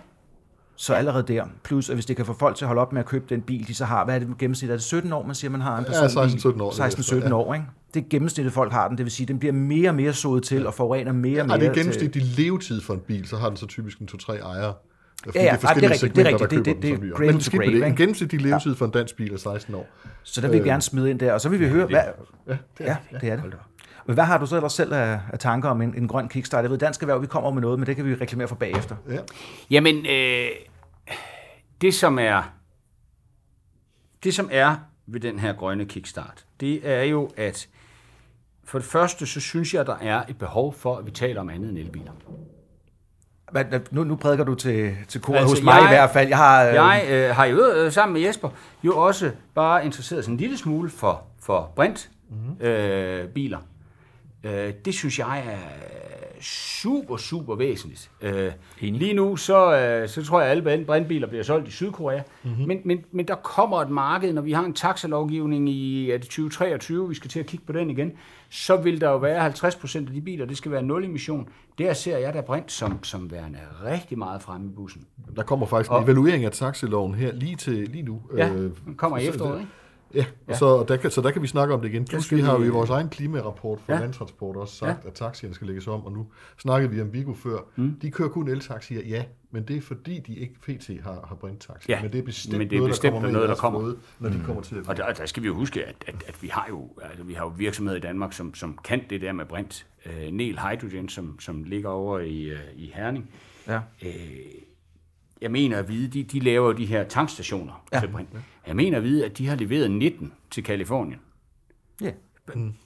Så allerede der, plus at hvis det kan få folk til at holde op med at købe den bil, de så har, hvad er det gennemsnit? Er det 17 år, man siger, man har en Ja, personbil? 16-17 år, det er 16-17 efter, år, ikke? Det gennemsnittet, folk har den. Det vil sige, den bliver mere og mere sået til og forurener mere og mere. Har det er til- gennemsnitlig levetid for en bil, så har den så typisk en to-tre ejere. Ja, ja, det er forskellige det er rigtigt, det er rigtigt. der Det- det- det er biler. cradle Men skidt med grave, det. En gennemsnitlig levetid for en dansk bil er 16 år. Så der vil vi gerne smide ind der. Og så vil vi høre, hvad, Ja, det er, ja, det er det. Men hvad har du så ellers selv af, af tanker om en, en grøn kickstart? Jeg ved, Dansk Erhverv, vi kommer med noget, men det kan vi reklamere for bagefter. ja. Jamen, øh, det som er det som er ved den her grønne kickstart, det er jo, at for det første, så synes jeg, der er et behov for, at vi taler om andet end elbiler. Øh, nu, nu prædiker du til, til koret Altså, hos mig jeg- i hvert fald. Jeg har, øh, Jeg øh, har jo øh, sammen med Jesper jo også bare interesseret sig en lille smule for, for brint Mhm. øh, biler. Øh, det synes jeg er super, super væsentligt. Øh, Enig. lige nu, så, øh, så tror jeg, at alle brandbiler bliver solgt i Sydkorea. Mm-hmm. Men, men, men der kommer et marked, når vi har en taxalovgivning i er det 2023, vi skal til at kigge på den igen, så vil der jo være 50 procent af de biler, det skal være nul emission. Der ser jeg da brint som, som værende rigtig meget fremme i bussen. Der kommer faktisk en Og- evaluering af taxiloven her lige til lige nu. Ja, Øh, den kommer i efteråret, ikke? Ja, og så, og der kan, så der kan vi snakke om det igen. Plus vi har jo vi- i vores egen klimarapport for Ja. ja. landtransport også sagt, ja. at taxierne skal lægges om, og nu snakkede vi om Vigo før. Mm. De kører kun eltaxier, ja, men det er fordi, de ikke pt. har, har brinttaxier. Ja, men det er bestemt, men det er noget, bestemt der kommer noget, der kommer. flåde, når de kommer til at Og der, der skal vi jo huske, at, at, at vi har jo altså, vi har jo virksomheder i Danmark, som, som kan det der med brint. Øh, Nel Hydrogen, som, som ligger over i, øh, i Herning. Ja. Øh, jeg mener at vide, de, de laver jo de her tankstationer ja. til brint. Jeg mener at vide, at de har leveret 19 til Kalifornien. Ja.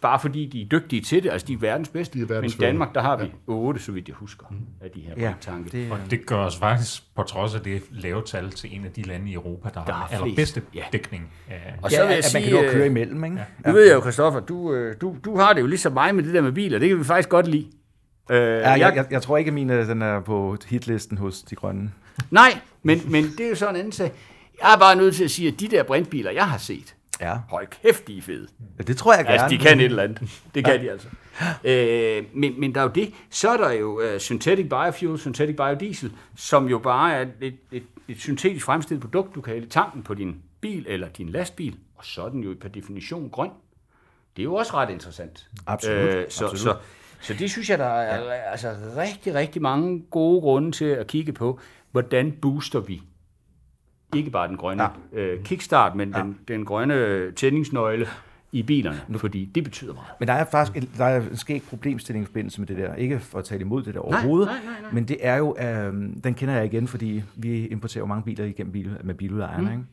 Bare fordi de er dygtige til det, altså de er verdens bedste. De er verdens Men i Danmark, der har vi ja. 8, så vidt jeg husker, af de her Ja, brinttanke. det, Og det gør os faktisk, på trods af det lave tal, til en af de lande i Europa, der, Der har den allerbedste. Ja. dækning. af- Og ja, så vil jeg at man sige, kan nå at køre øh, imellem, ikke? Nu ved jeg jo, Christoffer, du, øh, du, du har det jo ligesom mig med det der med biler. Det kan vi faktisk godt lide. Øh, Ja, jeg, jeg, jeg tror ikke, at min øh, den er på hitlisten hos de grønne. Nej, men, men det er jo sådan en anden sag. Jeg er bare nødt til at sige, at de der brintbiler, jeg har set, Ja. høj kæft, de er fede. ja det tror jeg gerne. Altså, de kan et eller andet. Det kan de altså. Øh, men, men der er jo det. Så er der jo uh, synthetic biofuel, synthetic biodiesel, som jo bare er et, et, et syntetisk fremstillet produkt, du kan hælde i tanken på din bil eller din lastbil, og så er den jo per definition grøn. Det er jo også ret interessant. Absolut, så, absolut. Så, så det synes jeg, der er ja. altså, rigtig, rigtig mange gode grunde til at kigge på, hvordan booster vi ikke bare den grønne ja. øh, kickstart, men ja. den, den grønne tændingsnøgle i bilerne, fordi det betyder meget. Men der er faktisk en, der er en skæg problemstilling i forbindelse med det der. Ikke for at tale imod det der overhovedet, nej, nej, nej. men det er jo, øh, den kender jeg igen, fordi vi importerer jo mange biler igennem bil, med biludlejerne, mm. ikke?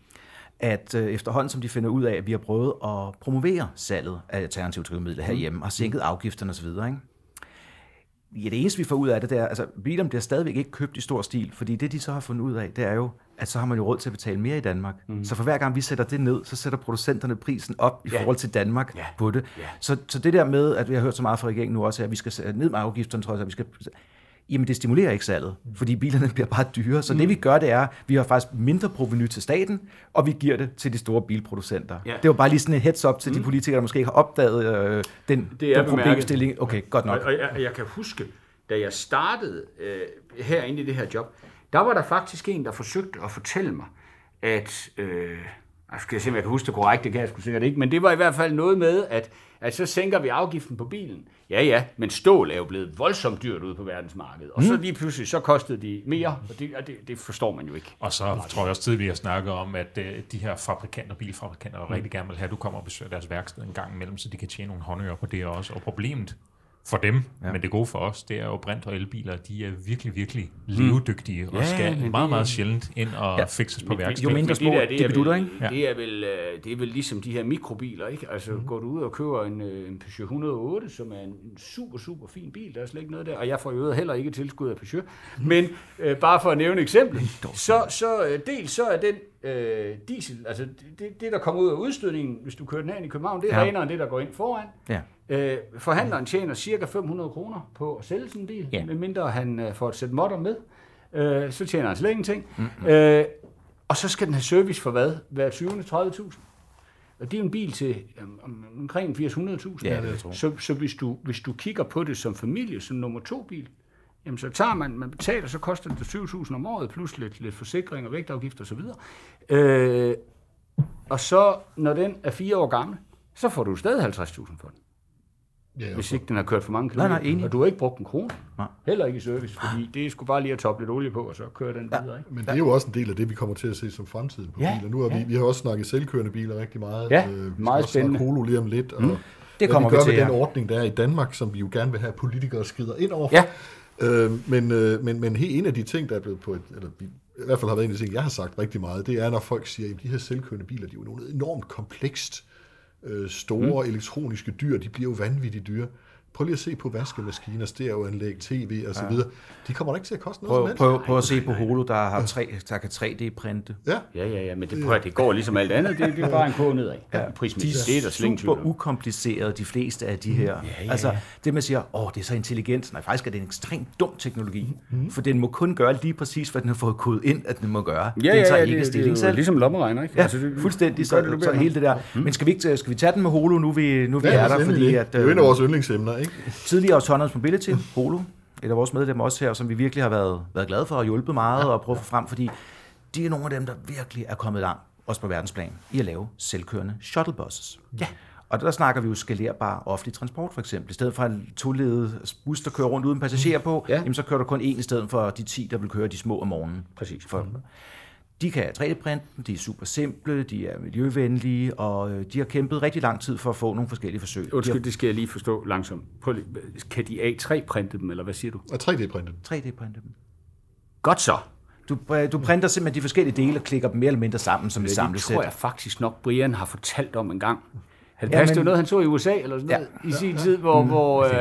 at øh, efterhånden som de finder ud af, at vi har prøvet at promovere salget af alternative drivmidler herhjemme, og sænket afgifterne osv., ikke? Ja, det eneste, vi får ud af det, det er, altså bilerne bliver stadigvæk ikke købt i stor stil, fordi det, de så har fundet ud af, det er jo, at så har man jo råd til at betale mere i Danmark. Mm. Så for hver gang vi sætter det ned, så sætter producenterne prisen op i Ja. forhold til Danmark Ja. på det. Ja. Så, så det der med, at vi har hørt så meget fra regeringen nu også, at vi skal ned med afgifterne, tror jeg, at vi skal... Jamen, det stimulerer ikke salget, fordi bilerne bliver bare dyre. Så mm. det vi gør, det er, vi har faktisk mindre proveny til staten, og vi giver det til de store bilproducenter. Ja. Det var bare lige sådan et heads up til de politikere, der måske ikke har opdaget øh, den, Det er den problemstilling. Okay, godt nok. Og, og jeg, jeg kan huske, da jeg startede øh, herinde i det her job, der var der faktisk en, der forsøgte at fortælle mig, at... Øh, jeg skal se, om jeg kan huske det korrekt, det kan jeg sgu sikkert ikke, men det var i hvert fald noget med, at, at så sænker vi afgiften på bilen. Ja, ja, men stål er jo blevet voldsomt dyrt ude på verdensmarkedet. Og så lige pludselig, så kostede de mere, og det, og det, det forstår man jo ikke. Og så tror jeg også tidligere, snakke om, at øh, de her fabrikanter, bilfabrikanter, mm. rigtig gerne vil have, at du kommer og besøger deres værksted en gang imellem, så de kan tjene nogle håndører på det også. Og problemet for dem, ja. men det gode for os, det er jo brint og elbiler, de er virkelig, virkelig levedygtige, og Ja, skal meget, det- meget sjældent ind og ja. fikses på Men- værksted. jo mindre små, det, der, det, de er bedutter, ikke? det, er vel, øh, det er vel ligesom de her mikrobiler, ikke? Altså, mm. går du ud og køber en, øh, en Peugeot 108, som er en super, super fin bil, der er slet ikke noget der, og jeg får jo heller ikke tilskud af Peugeot, men øh, bare for at nævne et eksempel, så, så øh, dels så er den øh, diesel, altså det, det, der kommer ud af udstødningen, hvis du kører den ind i København, det er Ja. renere end det, der går ind foran. Ja. Øh, forhandleren tjener cirka 500 kroner på at sælge sådan en bil, Ja. medmindre han øh, får et sæt modder med. Øh, så tjener han slet ingenting. Mm-hmm. Øh, og så skal den have service for hvad? Hver 20. 30.000? Og det er en bil til um, omkring 80-100.000. Ja, det jeg. Så, så hvis, du, hvis du kigger på det som familie, som nummer to bil, jamen så tager man, man betaler, så koster det 7.000 om året, plus lidt, lidt forsikring og vægtafgift og så videre. Øh, og så, når den er fire år gammel, så får du stadig 50.000 for den, Ja, hvis ikke den har kørt for mange Nej, kilometer. nej, enig. Og du har ikke brugt en krone. Nej. Heller ikke i service, fordi det er sgu bare lige at toppe lidt olie på, og så køre den videre. Ikke? Men det er jo også en del af det, vi kommer til at se som fremtiden på Ja, biler. Nu har vi, vi har også snakket selvkørende biler rigtig meget. Ja, Øh, vi meget spændende. Holo lige om lidt. Og Det hvad kommer vi vi gør til, med den ja. ordning, der er i Danmark, som vi jo gerne vil have, at politikere skrider ind over. Ja. Øh, men, øh, men, men en af de ting, der er blevet på et, eller vi, i hvert fald har været en af de ting, jeg har sagt rigtig meget, det er, når folk siger, at de her selvkørende biler, de er jo nogle enormt komplekst øh, store mm. elektroniske dyr, de bliver jo vanvittigt dyre. Prøv lige at se på vaskemaskiner, stereoanlæg, tv og så videre. De kommer da ikke til at koste noget som Prøv, helst. prøv, prøv at se på Holo, der, har tre, der kan 3D-printe. Ja, Ja, ja, ja, men det, prøv, at- det går ligesom alt andet. Det, det er bare en kog nedad. Ja, De prismæssigt. Det er super om. ukomplicerede, de fleste af de her. Ja, ja, altså, det man siger, åh, det er så intelligent. Nej, faktisk er det en ekstremt dum teknologi. Mm. For den må kun gøre lige præcis, hvad den har fået kodet ind, at den må gøre. Ja, den ja, tager ja, ikke det, det, stilling er selv. ligesom lommeregner, ikke? Ja, Altså, det- fuldstændig. Så, det, så beder hele det der. Men skal vi, ikke, skal vi tage den med Holo nu, vi, nu vi ja er der? Fordi det. at, det er jo en af øh, vores yndlingsemner, ikke? tidligere Autonomous Mobility, Holo, et af vores medlemmer også her, som vi virkelig har været, været glade for og hjulpet meget og prøvet at få frem, fordi de er nogle af dem, der virkelig er kommet langt, også på verdensplan, i at lave selvkørende shuttlebuses. Ja. Og der snakker vi jo skalerbar offentlig transport, for eksempel. I stedet for en toledet bus, der kører rundt uden passagerer på, Ja. ja. jamen, så kører der kun én i stedet for de 10, der vil køre de små om morgenen. Præcis. For, de kan 3D-printe, de er super simple, de er miljøvenlige, og øh, de har kæmpet rigtig lang tid for at få nogle forskellige forsøg. De har Undskyld, det skal jeg lige forstå langsomt. Prøv lige, kan de A3-printe dem, eller hvad siger du? Og 3D-printet. 3D-printe dem. Godt så. Du, øh, du printer simpelthen de forskellige dele og klikker dem mere eller mindre sammen som et Det samlesæt. tror jeg faktisk nok, Brian har fortalt om en gang. Han Ja, ja, det men- var noget, han så i USA eller sådan Ja. noget, i sin tid, hvor, hvor øh,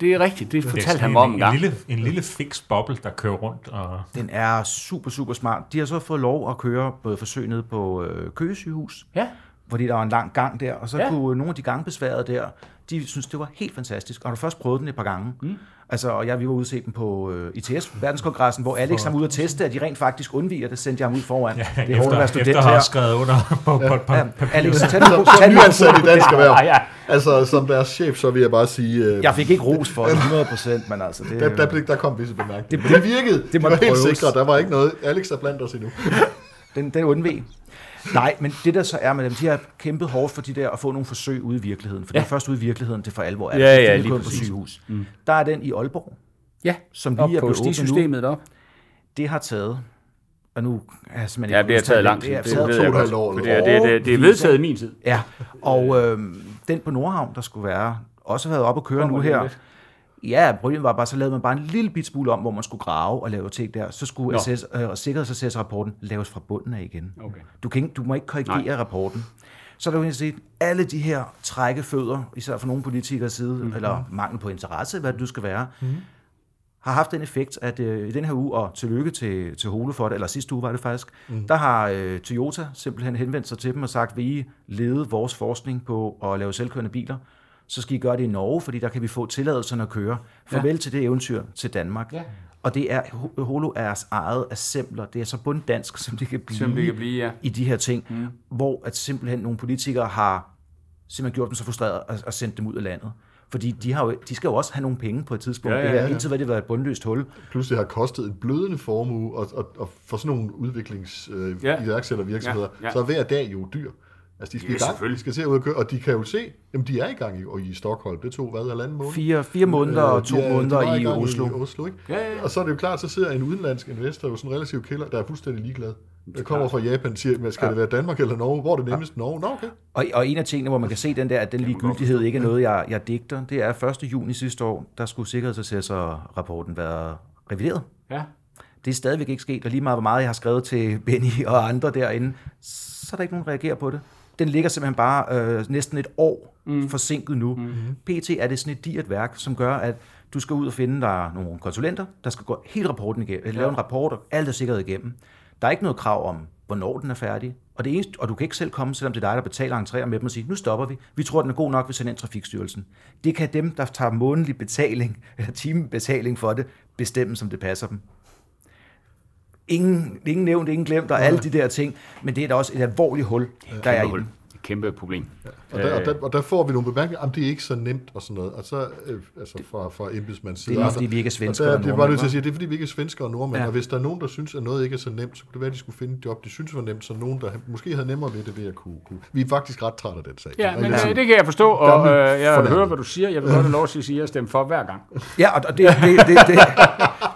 det er rigtigt, det Det fortalte han mig om en en, gang. lille, en lille fix boble, der kører rundt. Og, Den er super, super smart. De har så fået lov at køre både forsøg nede på øh, Køge sygehus, Ja. fordi der var en lang gang der, og så Ja. ja. kunne nogle af de gangbesværede der, de synes, det var helt fantastisk. Og har du først prøvet den et par gange. Mm. Altså, og jeg, vi var ude se den på øh, ITS, verdenskongressen, hvor Alex var ude og teste, at de rent faktisk undviger det, sendte jeg ham ud foran. Ja, det er hårdt at være efter, student efter at have her. skrevet under på, på, på, Ja, på Alex, tag som tag den nyansat i dansk erhverv. Ja, ja. Altså, som deres chef, så vil jeg bare sige... Øh, Jeg fik ikke ros for det 100 men altså, det, der, der, der kom visse bemærkninger. Det- Det, det virkede. Det, det var helt sikre. Der var ikke noget. Alex er blandt os endnu. den, den undveg. Nej, men det der så er med dem, de har kæmpet hårdt for de der at få nogle forsøg ude i virkeligheden. For ja. det er først ude i virkeligheden, det for alvor er. Ja, Det ja, lige på sygehus. Mm. Der er den i Aalborg, Ja, som op lige er på stisystemet op. Det har taget, og nu er jeg simpelthen Ja, ikke det har taget lang tid. Det har Det, og det, er, det, er- det, det er vedtaget i min tid. Ja, og øh, den på Nordhavn, der skulle være, også været op at køre nu her. lidt. Ja, problemet var bare, så lavede man bare en lille bit smule om, hvor man skulle grave og lave ting der. Så skulle Nå. SS, øh, sikkerhedsassess-rapporten laves fra bunden af igen. Okay. Du, kan ikke, du må ikke korrigere Nej. rapporten. Så er der jo set, alle de her trækkefødder, især fra nogle politikers side, mm-hmm. eller mangel på interesse, hvad det nu skal være, mm-hmm. har haft den effekt, at øh, i den her uge, og tillykke til, til Hole for det, eller sidste uge var det faktisk, mm. der har øh, Toyota simpelthen henvendt sig til dem og sagt, vil I lede vores forskning på at lave selvkørende biler, så skal I gøre det i Norge, fordi der kan vi få tilladelserne at køre. Farvel ja. til det eventyr til Danmark. Ja. Og det er, Ho- Holo er eget assembler. Det er så bunddansk, som det kan blive, Som det kan blive, ja. i de her ting, mm. hvor at simpelthen nogle politikere har simpelthen gjort dem så frustrerede og, og sendt dem ud af landet. Fordi de, har jo, de skal jo også have nogle penge på et tidspunkt. Ja, Ja, ja. Det her, indtil hvad det været et bundløst hul. Pludselig har kostet en blødende formue, og, og, og for sådan nogle udviklings øh, Ja. iværksættervirksomheder, Ja, ja. ja. så er hver dag jo dyr. Altså, de skal Ja, i gang, selvfølgelig. de skal at ud og køre, og de kan jo se, jamen de er i gang i, og i Stockholm. Det tog, hvad, halvanden måned? Fire, fire måneder og to Øh, de måneder i gang Oslo. I Oslo ikke? Ja, ja, ja. Og så er det jo klart, så sidder en udenlandsk investor, jo sådan en relativ killer, der er fuldstændig ligeglad. Der kommer fra Japan og siger, men skal det være Danmark eller Norge? Hvor er det nemmest? Norge? Nå, okay. Og, og en af tingene, hvor man kan se den der, at den ligegyldighed ikke er noget, jeg, jeg digter, det er 1. juni sidste år, der skulle sikkerhedsassessor-rapporten være revideret. Ja. Det er stadigvæk ikke sket, og lige meget hvor meget jeg har skrevet til Benny og andre derinde, så er der ikke nogen, der reagerer på det. Den ligger simpelthen bare øh, næsten et år mm. forsinket nu. Mm. PT er det sådan et dirt værk, som gør, at du skal ud og finde der nogle konsulenter, der skal gå hele rapporten igennem, ja. lave en rapport, og alt er sikret igennem. Der er ikke noget krav om, hvornår den er færdig. Og, det eneste, og du kan ikke selv komme, selvom det er dig, der betaler entréer med dem og sige, nu stopper vi. Vi tror, den er god nok, vi sender ind Trafikstyrelsen. Det kan dem, der tager månedlig betaling, [laughs] eller timebetaling for det, bestemme, som det passer dem. Ingen, ingen nævnt, ingen glemt, og alle de der ting. Men det er da også et alvorligt hul, der er i hul. den. Kæmpe problem. Og der, og, der, og der får vi nogle bemærkninger, om det er ikke så nemt og sådan noget. Og så, øh, altså fra, fra embedsmands side. Det er fordi, vi ikke er svenskere og og der, det er bare nordmænd, nødt til at sige, det er fordi, vi ikke er svenskere og nordmænd. Ja. Ja. Og hvis der er nogen, der synes, at noget ikke er så nemt, så kunne det være, at de skulle finde et job, de synes var nemt, så nogen, der måske havde nemmere ved det ved at kunne... kunne. Vi er faktisk ret trætte af den sag. Ja, men Altså, øh, det kan jeg forstå, og øh, jeg fornærmet. hører, hvad du siger. Jeg vil godt have lov til at sige, at jeg stemmer for hver gang. Ja, og det, det, det, det,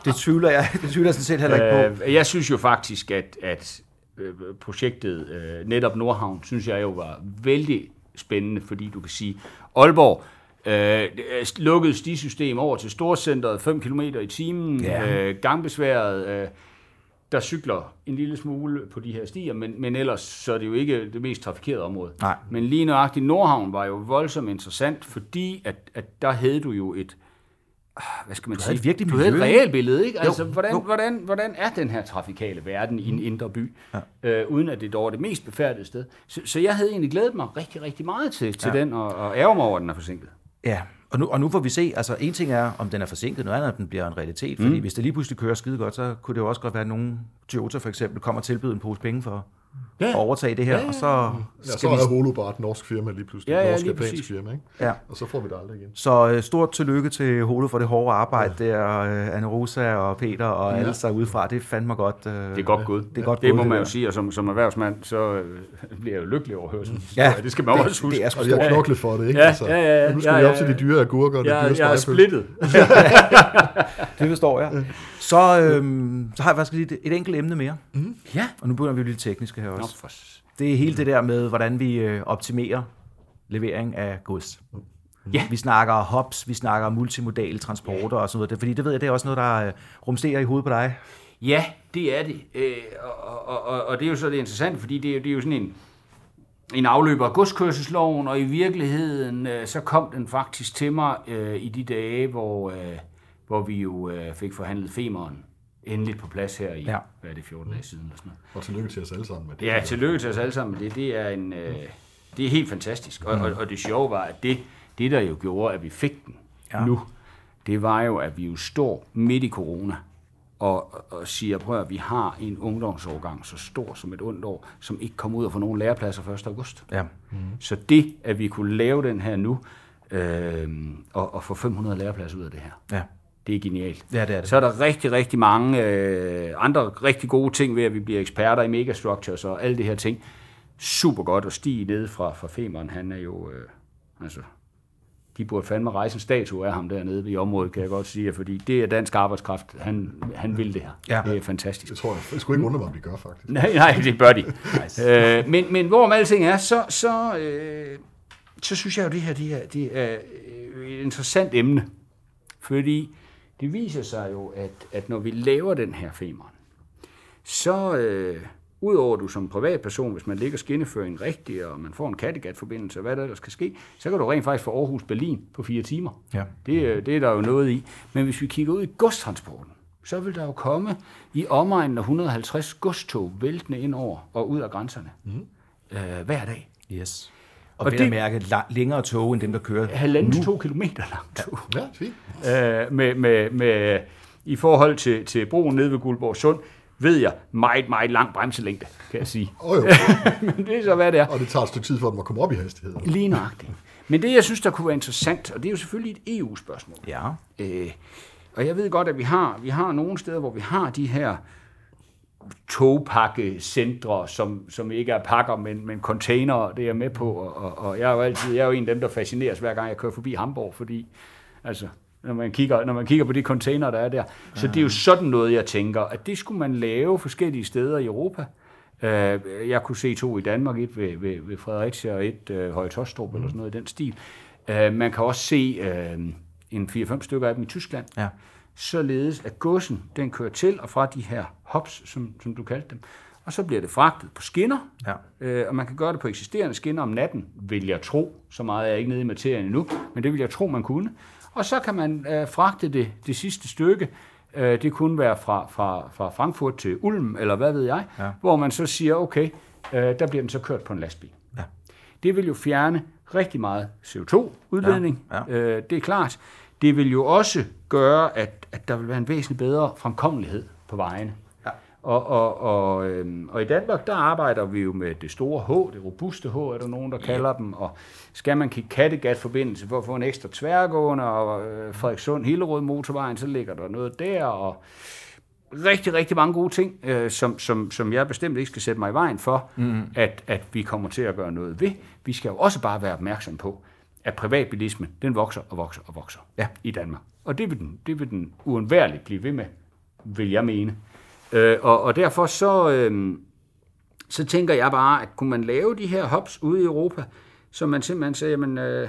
det, tvivler jeg, det tvivler jeg sådan set heller ikke på. Øh, jeg synes jo faktisk, at, at øh, projektet øh, netop Nordhavn, synes jeg jo var vældig spændende, fordi du kan sige, Aalborg, øh, lukket stisystem over til Storcenteret, 5 km i timen, Ja. øh, gangbesværet, øh, der cykler en lille smule på de her stier, men, men ellers så er det jo ikke det mest trafikerede område. Nej. Men lige nøjagtigt Nordhavn var jo voldsomt interessant, fordi at, at der havde du jo et, hvad skal man Du sige, havde et virkelig du havde et reelt billede, ikke? Altså, Jo, hvordan, jo. hvordan, hvordan er den her trafikale verden i en indre by, ja. øh, uden at det dog er det mest befærdede sted. Så, så jeg havde egentlig glædet mig rigtig, rigtig meget til, til ja. den, og, og ærger mig over, at den er forsinket. Ja, og nu, og nu får vi se, altså en ting er, om den er forsinket, noget andet er, om den bliver en realitet. Fordi hvis det lige pludselig kører skide godt, så kunne det jo også godt være, at nogen Toyota for eksempel kommer og tilbyder en pose penge for Ja. at overtage det her, og så Ja, skal så vi... er Holo bare et norsk firma lige pludselig. Ja, ja, norsk japansk præcis. firma, ikke? Ja. Og så får vi det aldrig igen. Så øh, stort tillykke til Holo for det hårde arbejde der, øh, Anne Rosa og Peter og alle sig udefra. Det er fandme godt. Øh, Det er godt gået. Det er godt det gået, må det man jo sige, og som, som erhvervsmand, så øh, bliver jeg jo lykkelig over at høre sådan en Ja, historie. Det skal man det- også huske. det er sgu Og jeg har knoklet for det, ikke? Ja, altså, ja, ja, ja. nu skal Ja, vi ja, op til de ja. dyre agurker og de jeg, dyre jeg er splittet. Det forstår jeg. Så, øhm, så har jeg faktisk lige et, et enkelt emne mere. Ja. Og nu begynder vi at blive lidt tekniske her Nå, også. for... s- Det er hele det der med, hvordan vi øh, optimerer levering af gods. Ja. Vi snakker hops, vi snakker multimodale transporter og sådan noget. Fordi det ved jeg, det er også noget, der øh, rumsterer i hovedet på dig. Ja, det er det. Øh, og, og, og, og det er jo så det interessante, fordi det er, jo- det er jo sådan en, en afløber af godskørselsloven, og i virkeligheden øh, så kom den faktisk til mig øh, i de dage, hvor, øh, hvor vi jo øh, fik forhandlet femeren endeligt på plads her i, Ja. hvad er det, 14 dage siden eller sådan noget. Og tillykke til os alle sammen med det. Ja, tillykke til os alle sammen med det. Det er, en, øh, det er helt fantastisk. Og, og, og det sjove var, at det, det, der jo gjorde, at vi fik den Ja. nu, det var jo, at vi jo står midt i corona og, og siger, prøv at vi har en ungdomsårgang så stor som et ondt år, som ikke kommer ud og får nogen lærepladser 1. august. Ja. Så det, at vi kunne lave den her nu, øh, og, og få 500 lærepladser ud af det her, Ja. Det er genialt. Ja, det er det. Så er der rigtig, rigtig mange øh, andre rigtig gode ting ved, at vi bliver eksperter i megastructures og alle det her ting. Super godt at stige ned fra, fra Femeren. Han er jo, øh, altså, de burde fandme rejse en statue af ham dernede i området, kan jeg godt sige, fordi det er dansk arbejdskraft. Han, han vil det her. Ja. Det er fantastisk. Det tror jeg. Det skulle ikke undre mig, om vi gør, faktisk. Nej, nej, det bør de. øh, men, men hvorom alting er, så, så, øh, så synes jeg jo, det her det er, det er øh, et interessant emne. Fordi det viser sig jo, at, at når vi laver den her femeren, så øh, udover du som privatperson, hvis man ligger skinneføringen rigtigt, og man får en Kattegat-forbindelse, og hvad der ellers skal ske, så kan du rent faktisk få Aarhus-Berlin på fire timer. Ja. Det, øh, det er der jo noget i. Men hvis vi kigger ud i godstransporten, så vil der jo komme i omegnen af 150 godstog væltende ind over og ud af grænserne. Mm. Øh, hver dag. Yes. Og, Og det- det... mærke la- længere tog, end dem, der kører. Halvanden til to kilometer langt tog. Ja, fint. øh, med, med, med, i forhold til, til broen nede ved Guldborg Sund, ved jeg, meget, meget lang bremselængde, kan jeg sige. Oh, jo. [laughs] Men det er så, hvad det er. Og det tager et stykke tid for dem at komme op i hastighed. Lige nøjagtigt. Men det, jeg synes, der kunne være interessant, og det er jo selvfølgelig et EU-spørgsmål. Ja. Øh, og jeg ved godt, at vi har, vi har nogle steder, hvor vi har de her togpakkecentre, som, som ikke er pakker, men, men containere, det er jeg med på. Og, og, jeg er jo altid, jeg er jo en af dem, der fascineres, hver gang jeg kører forbi Hamburg, fordi altså, når man kigger, når man kigger på de container, der er der. Så det er jo sådan noget, jeg tænker, at det skulle man lave forskellige steder i Europa. Øh, Jeg kunne se to i Danmark, et ved, ved, ved Fredericia og et øh, Høje Tostrup, eller sådan noget i den stil. Øh, Man kan også se øh, en 4-5 stykker af dem i Tyskland Ja. Således at godsen den kører til og fra de her hops, som, som du kaldte dem, og så bliver det fragtet på skinner, Ja. øh, og man kan gøre det på eksisterende skinner om natten, vil jeg tro. Så meget er jeg ikke nede i materien endnu, men det vil jeg tro, man kunne. Og så kan man øh, fragte det, det sidste stykke, øh, det kunne være fra, fra, fra Frankfurt til Ulm, eller hvad ved jeg, Ja. hvor man så siger, okay, øh, der bliver den så kørt på en lastbil. Ja. Det vil jo fjerne rigtig meget CO2-udledning. Ja, Ja. Øh, det er klart. Det vil jo også gøre, at, at der vil være en væsentlig bedre fremkommelighed på vejene. Ja. Og, og, og, øhm, og i Danmark, der arbejder vi jo med det store H, det robuste H, er der nogen, der kalder dem. Og skal man kigge Kattegat-forbindelse for at få en ekstra tværgående, og øh, Frederikssund Hillerød motorvejen, så ligger der noget der, og rigtig, rigtig mange gode ting, øh, som, som, som jeg bestemt ikke skal sætte mig i vejen for, mm. at, at vi kommer til at gøre noget ved. Vi skal jo også bare være opmærksom på, at privatbilismen, den vokser og vokser og vokser Ja. i Danmark. Og det vil den, det vil den uundværligt blive ved med, vil jeg mene. Øh, og, og derfor så, øh, så tænker jeg bare, at kunne man lave de her hops ude i Europa, så man simpelthen siger, jamen, øh,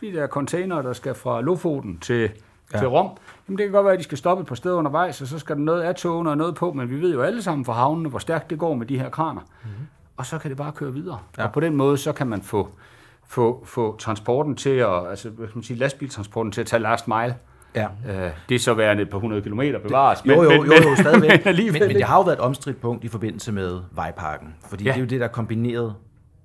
de der container, der skal fra Lofoten til ja. til Rom. Jamen det kan godt være, at de skal stoppe på steder undervejs, og så skal der noget af togene og noget på, men vi ved jo alle sammen fra havnene, hvor stærkt det går med de her kraner. Mm-hmm. Og så kan det bare køre videre. Ja. Og på den måde, så kan man få, få, få transporten til at, altså hvad skal man sige, lastbiltransporten til at tage last mile. Ja. Øh, det er så værende et par hundrede kilometer bevares. Jo, jo, jo, jo, stadigvæk. [laughs] men, men ikke. det har jo været et omstridt punkt i forbindelse med vejparken. Fordi Ja. det er jo det, der kombinerede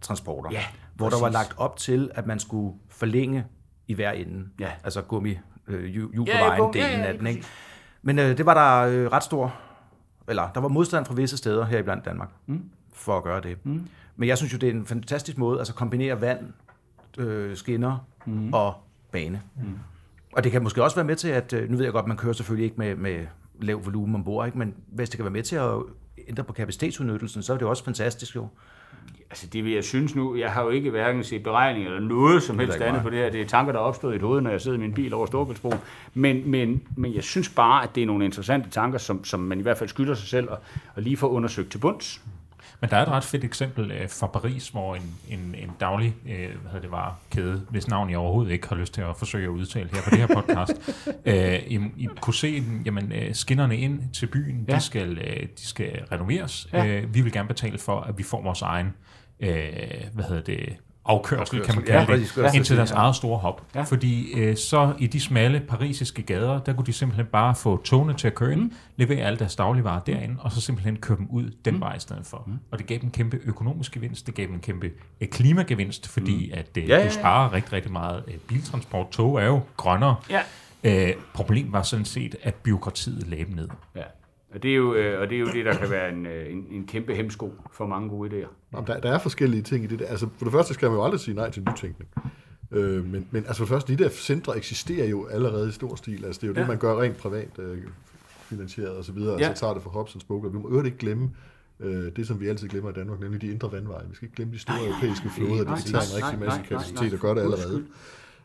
transporter. Ja, hvor der var præcis. lagt op til, at man skulle forlænge i hver ende. Ja. Altså gummi, øh, hjul på Ja, vejen, ja, delen ja, af den. Ikke? Men øh, det var der øh, ret stor, eller der var modstand fra visse steder her i blandt Danmark, mm. for at gøre det. Mm. Men jeg synes jo, det er en fantastisk måde, altså kombinere vand, øh, skinner mm. og bane. Mm. Og det kan måske også være med til, at, øh, nu ved jeg godt, man kører selvfølgelig ikke med, med lav volumen ombord, ikke? men hvis det kan være med til at ændre på kapacitetsudnyttelsen, så er det også fantastisk jo. Altså det vil jeg synes nu, jeg har jo ikke hverken set beregninger eller noget som helst andet på det her. Det er tanker, der er opstået i et hoved, når jeg sidder i min bil over Storbæltsbroen. Men, men, men jeg synes bare, at det er nogle interessante tanker, som, som man i hvert fald skylder sig selv at, at lige få undersøgt til bunds. Men der er et ret fedt eksempel øh, fra Paris, hvor en, en, en daglig øh, hvad hedder det var, kæde, hvis navn jeg overhovedet ikke har lyst til at forsøge at udtale her på det her podcast, [laughs] øh, I, I kunne se, jamen, øh, skinnerne ind til byen, ja. De, skal, øh, de skal renoveres. Ja. Øh, vi vil gerne betale for, at vi får vores egen øh, hvad hedder det, afkørsel, kan man Ja, kalde jeg det, ind så til deres sige, eget store hop. Ja. Ja. Fordi øh, så i de smalle parisiske gader, der kunne de simpelthen bare få togene til at køre ind, mm. levere alle deres dagligvarer derinde, og så simpelthen køre dem ud den mm. vej i stedet for. Mm. Og det gav dem en kæmpe økonomisk gevinst, det gav dem en kæmpe øh, klimagevinst, fordi mm. at øh, Ja, ja, ja, du ja. sparer rigtig, rigtig meget øh, biltransport. Tog er jo grønnere. Ja. Øh, problemet var sådan set, at byråkratiet lagde ned. Ja. Og det, er jo, øh, og det er jo det, der kan være en, øh, en, en kæmpe hemsko for mange gode idéer. Nå, der, der er forskellige ting i det der. Altså, for det første skal man jo aldrig sige nej til nytænkning. Øh, men, men altså for det første, de der centre eksisterer jo allerede i stor stil. Altså, det er jo ja. Det, man gør rent privat øh, finansieret og så videre. Ja. Altså tager det for hops og spoker. Vi må øvrigt ikke glemme øh, det, som vi altid glemmer i Danmark, nemlig de indre vandveje. Vi skal ikke glemme de store europæiske floder. nej, De tager en nej, rigtig nej, masse nej, kapacitet nej. og gør det allerede.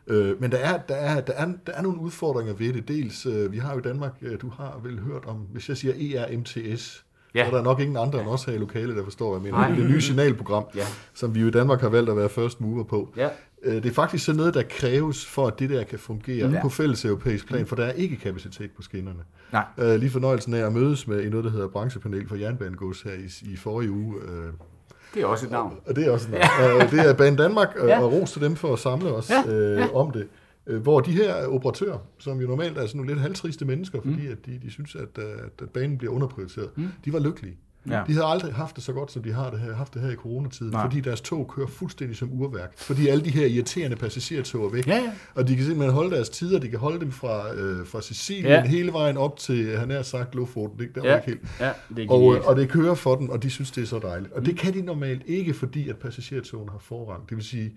Øh, men der er, der, er, der, er, der er nogle udfordringer ved det. Dels, øh, vi har jo i Danmark, øh, du har vel hørt om, hvis jeg siger ERMTS, ja. Så er der nok ingen andre end os her i lokalet, der forstår, hvad jeg mener. Nej. Det er det nye signalprogram, Ja. som vi jo i Danmark har valgt at være first mover på. Ja. Øh, Det er faktisk sådan noget, der kræves for, at det der kan fungere ja. på fælles europæisk plan, for der er ikke kapacitet på skinnerne. Nej. Øh, lige fornøjelsen af at mødes med i noget, der hedder branchepanel for jernbanegods her i, i forrige uge. Øh, Det er også et navn. og det er også ja. øh, det er Bane Danmark, Ja. og ros til dem for at samle os Ja, øh, om det. Øh, hvor de her operatører, som jo normalt er sådan nogle lidt halvtriste mennesker, fordi mm. at de, de synes, at, øh, at banen bliver underprioriteret, mm. de var lykkelige. Ja. De havde aldrig haft det så godt, som de har det her, haft det her i coronatiden, Nej. fordi deres tog kører fuldstændig som urværk. Fordi alle de her irriterende passagertog er væk. Ja, ja. Og de kan simpelthen holde deres tider, de kan holde dem fra, øh, fra Sicilien Ja. hele vejen op til, han har sagt, Lofoten. Det, der Ja, ikke helt. ja det er Og, øh, og det kører for dem, og de synes, det er så dejligt. Og det kan de normalt ikke, fordi at passagertogene har forrang. Det vil sige,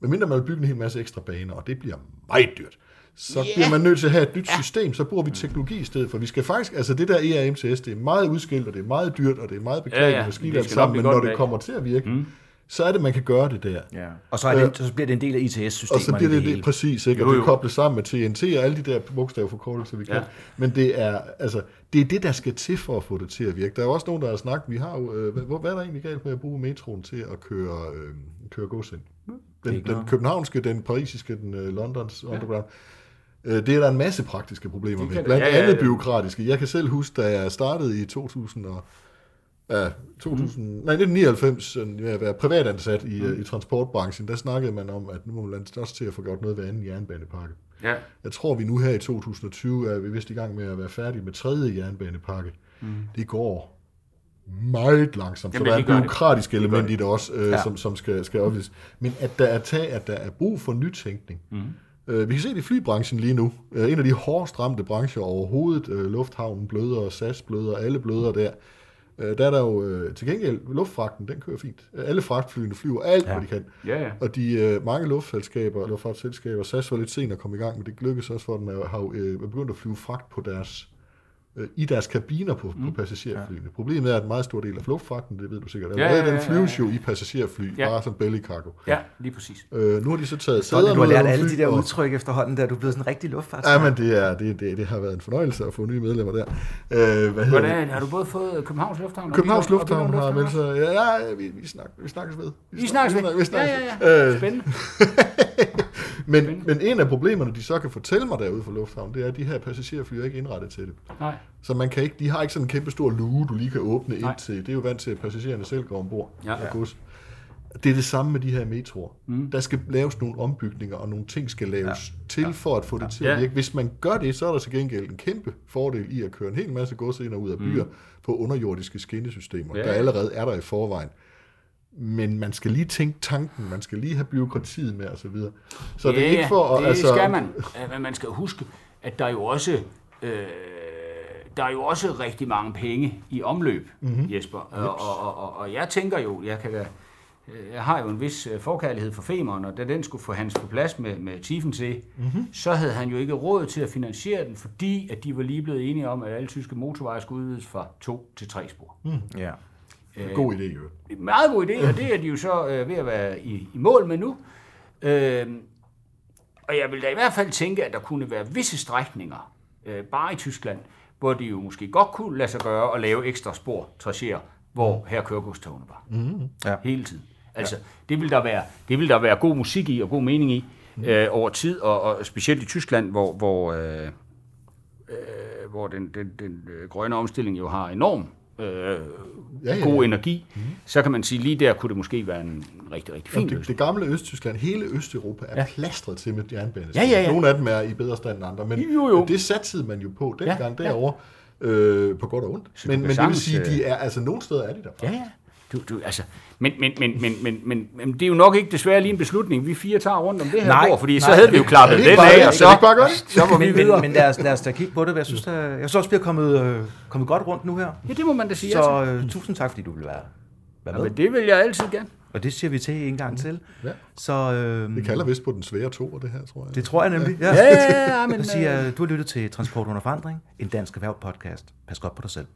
medmindre man vil bygge en hel masse ekstra baner, og det bliver meget dyrt, så yeah. bliver man nødt til at have et nyt system, så bruger vi teknologi i stedet for. Vi skal faktisk, altså det der ERMTS, det er meget udskilt, og det er meget dyrt, og det er meget beklageligt, Ja, ja, ja, ja. det skidt alt sammen, men når det kommer til at virke, mm. så er det, man kan gøre det der. Ja. Og så, er det, så bliver det en del af ITS-systemerne. Og så bliver det, hele. det præcis, ikke? Og Jo, det er koblet sammen med TNT og alle de der bogstavforkortelser, vi kan. Ja. Men det er, altså, det er det, der skal til for at få det til at virke. Der er jo også nogen, der har snakket, vi har jo, øh, hvad, hvad er der egentlig galt med at bruge metroen til at køre, øh, køre gods ind? Den, den københavnske, den parisiske, den øh, Londons underground. Øh, Det er der en masse praktiske problemer med. Blandt ja, ja, andet det- byråkratiske. Jeg kan selv huske, da jeg startede i 2000 og, ja, 2000, mm. nej, 1999, sådan, ved at være privatansat i, mm. i transportbranchen, der snakkede man om, at nu må man også til at få gjort noget ved anden jernbanepakke. Ja. Jeg tror, vi nu her i 2020 er vi vist i gang med at være færdige med tredje jernbanepakke. Mm. Det går meget langsomt, Jamen, så der er et byråkratisk Det element det. i det også, øh, Ja. som, som skal, skal opvises. Men at der, er tag, at der er brug for nytænkning. Mm. Øh, vi kan se det i flybranchen lige nu. Øh, en af de hårdest ramte brancher overhovedet. Øh, lufthavnen bløder, SAS bløder, alle bløder der. Øh, der er der jo øh, til gengæld luftfragten, den kører fint. Alle fragtflyene flyver alt, ja. hvad de kan. Ja, ja. Og de øh, mange luftselskaber, luftfartsselskaber, SAS var lidt sent at komme i gang, men det lykkedes også for dem at have øh, begyndt at flyve fragt på deres øh, i deres kabiner på, mm. på passagerflyene. Ja. Problemet er, at en meget stor del af luftfragten, det ved du sikkert, Ja, ja, ja, ja, den ja, flyves jo i passagerfly, Ja. ja. bare som belly cargo. Ja, lige præcis. Øh, nu har de så taget sæderne du har ud lært alle de der og- udtryk efterhånden, der du er blevet sådan en rigtig luftfart. Ja, men det, er, det, det, det har været en fornøjelse at få nye medlemmer der. Øh, hvad hedder det? Hvordan, har du både fået Københavns Lufthavn? og Københavns og Lufthavn har meldt sig... Ja, ja vi, vi, snak, vi snakkes ved. Vi snakkes ved. Vi Ja, snakkes ja, ja. Øh, Spændende. [laughs] Men, men en af problemerne, de så kan fortælle mig derude fra lufthavnen, det er, at de her passagerfly er ikke indrettet til det. Nej. Så man kan ikke, de har ikke sådan en kæmpe stor luge, du lige kan åbne Nej. ind til. Det er jo vant til, at passagererne selv går ombord Ja. gods. Det er det samme med de her metroer. Mm. Der skal laves nogle ombygninger, og nogle ting skal laves ja. til for at få det til Ja. at virke. Hvis man gør det, så er der til gengæld en kæmpe fordel i at køre en hel masse gods ind og ud af byer mm. på underjordiske skinnesystemer, Ja. der allerede er der i forvejen. Men man skal lige tænke tanken, man skal lige have byråkratiet med osv. Så, så det er ikke for at... det altså, skal man. Men man skal huske, at der er jo også... Øh, der er jo også rigtig mange penge i omløb, mm-hmm. Jesper. Og, og, og, og, jeg tænker jo, jeg kan øh, jeg har jo en vis øh, forkærlighed for Femern, og da den skulle få hans på plads med, med Tiefensee, mm-hmm. så havde han jo ikke råd til at finansiere den, fordi at de var lige blevet enige om, at alle tyske motorveje skulle udvides fra to til tre spor. Mm. Ja. God idé, jo. Meget god idé, og det er de jo så øh, ved at være i, i mål med nu. Øh, og jeg vil da i hvert fald tænke, at der kunne være visse strækninger, øh, bare i Tyskland, hvor det jo måske godt kunne lade sig gøre at lave ekstra spor, tracéer, hvor her kører godstogene bare. Mm. Ja. Hele tiden. Altså, det, vil der være, det vil der være god musik i og god mening i øh, over tid, og, og specielt i Tyskland, hvor, hvor, øh, øh, hvor den, den, den øh, grønne omstilling jo har enorm øh, Ja, ja, ja, god ja. energi, mm. så kan man sige, lige der kunne det måske være en rigtig, rigtig fin Jamen, det, løsning. det gamle Østtyskland, hele Østeuropa er ja. plastret til med jernbane. Ja, ja, ja. Nogle af dem er i bedre stand end andre, men Jo, jo. det satsede man jo på dengang Ja, ja, ja. derovre, øh, på godt og ondt. Så Men, men det vil sige, øh, de er, altså nogle steder er de der. Ja, ja. Du, du, altså, men, men, men, men, men, men, men det er jo nok ikke desværre lige en beslutning, vi fire tager rundt om det her Nej, bord, fordi så nej. havde vi jo klappet det den af, og så, ikke bare så var vi Men, videre. men, men lad, os, lad os da kigge på det. Jeg synes, der, jeg synes også, vi er kommet, øh, kommet godt rundt nu her. Ja, det må man da sige. Så, Så øh, tusind tak, fordi du vil være, være ja, med. men det vil jeg altid gerne. Og det siger vi til en gang til. Ja. Så øh, Det kalder vist på den svære to, det her, tror jeg. det tror jeg nemlig. Ja. Ja, ja, ja, men, Så siger jeg, du har lyttet til Transport under forandring, en dansk erhverv podcast. Pas godt på dig selv.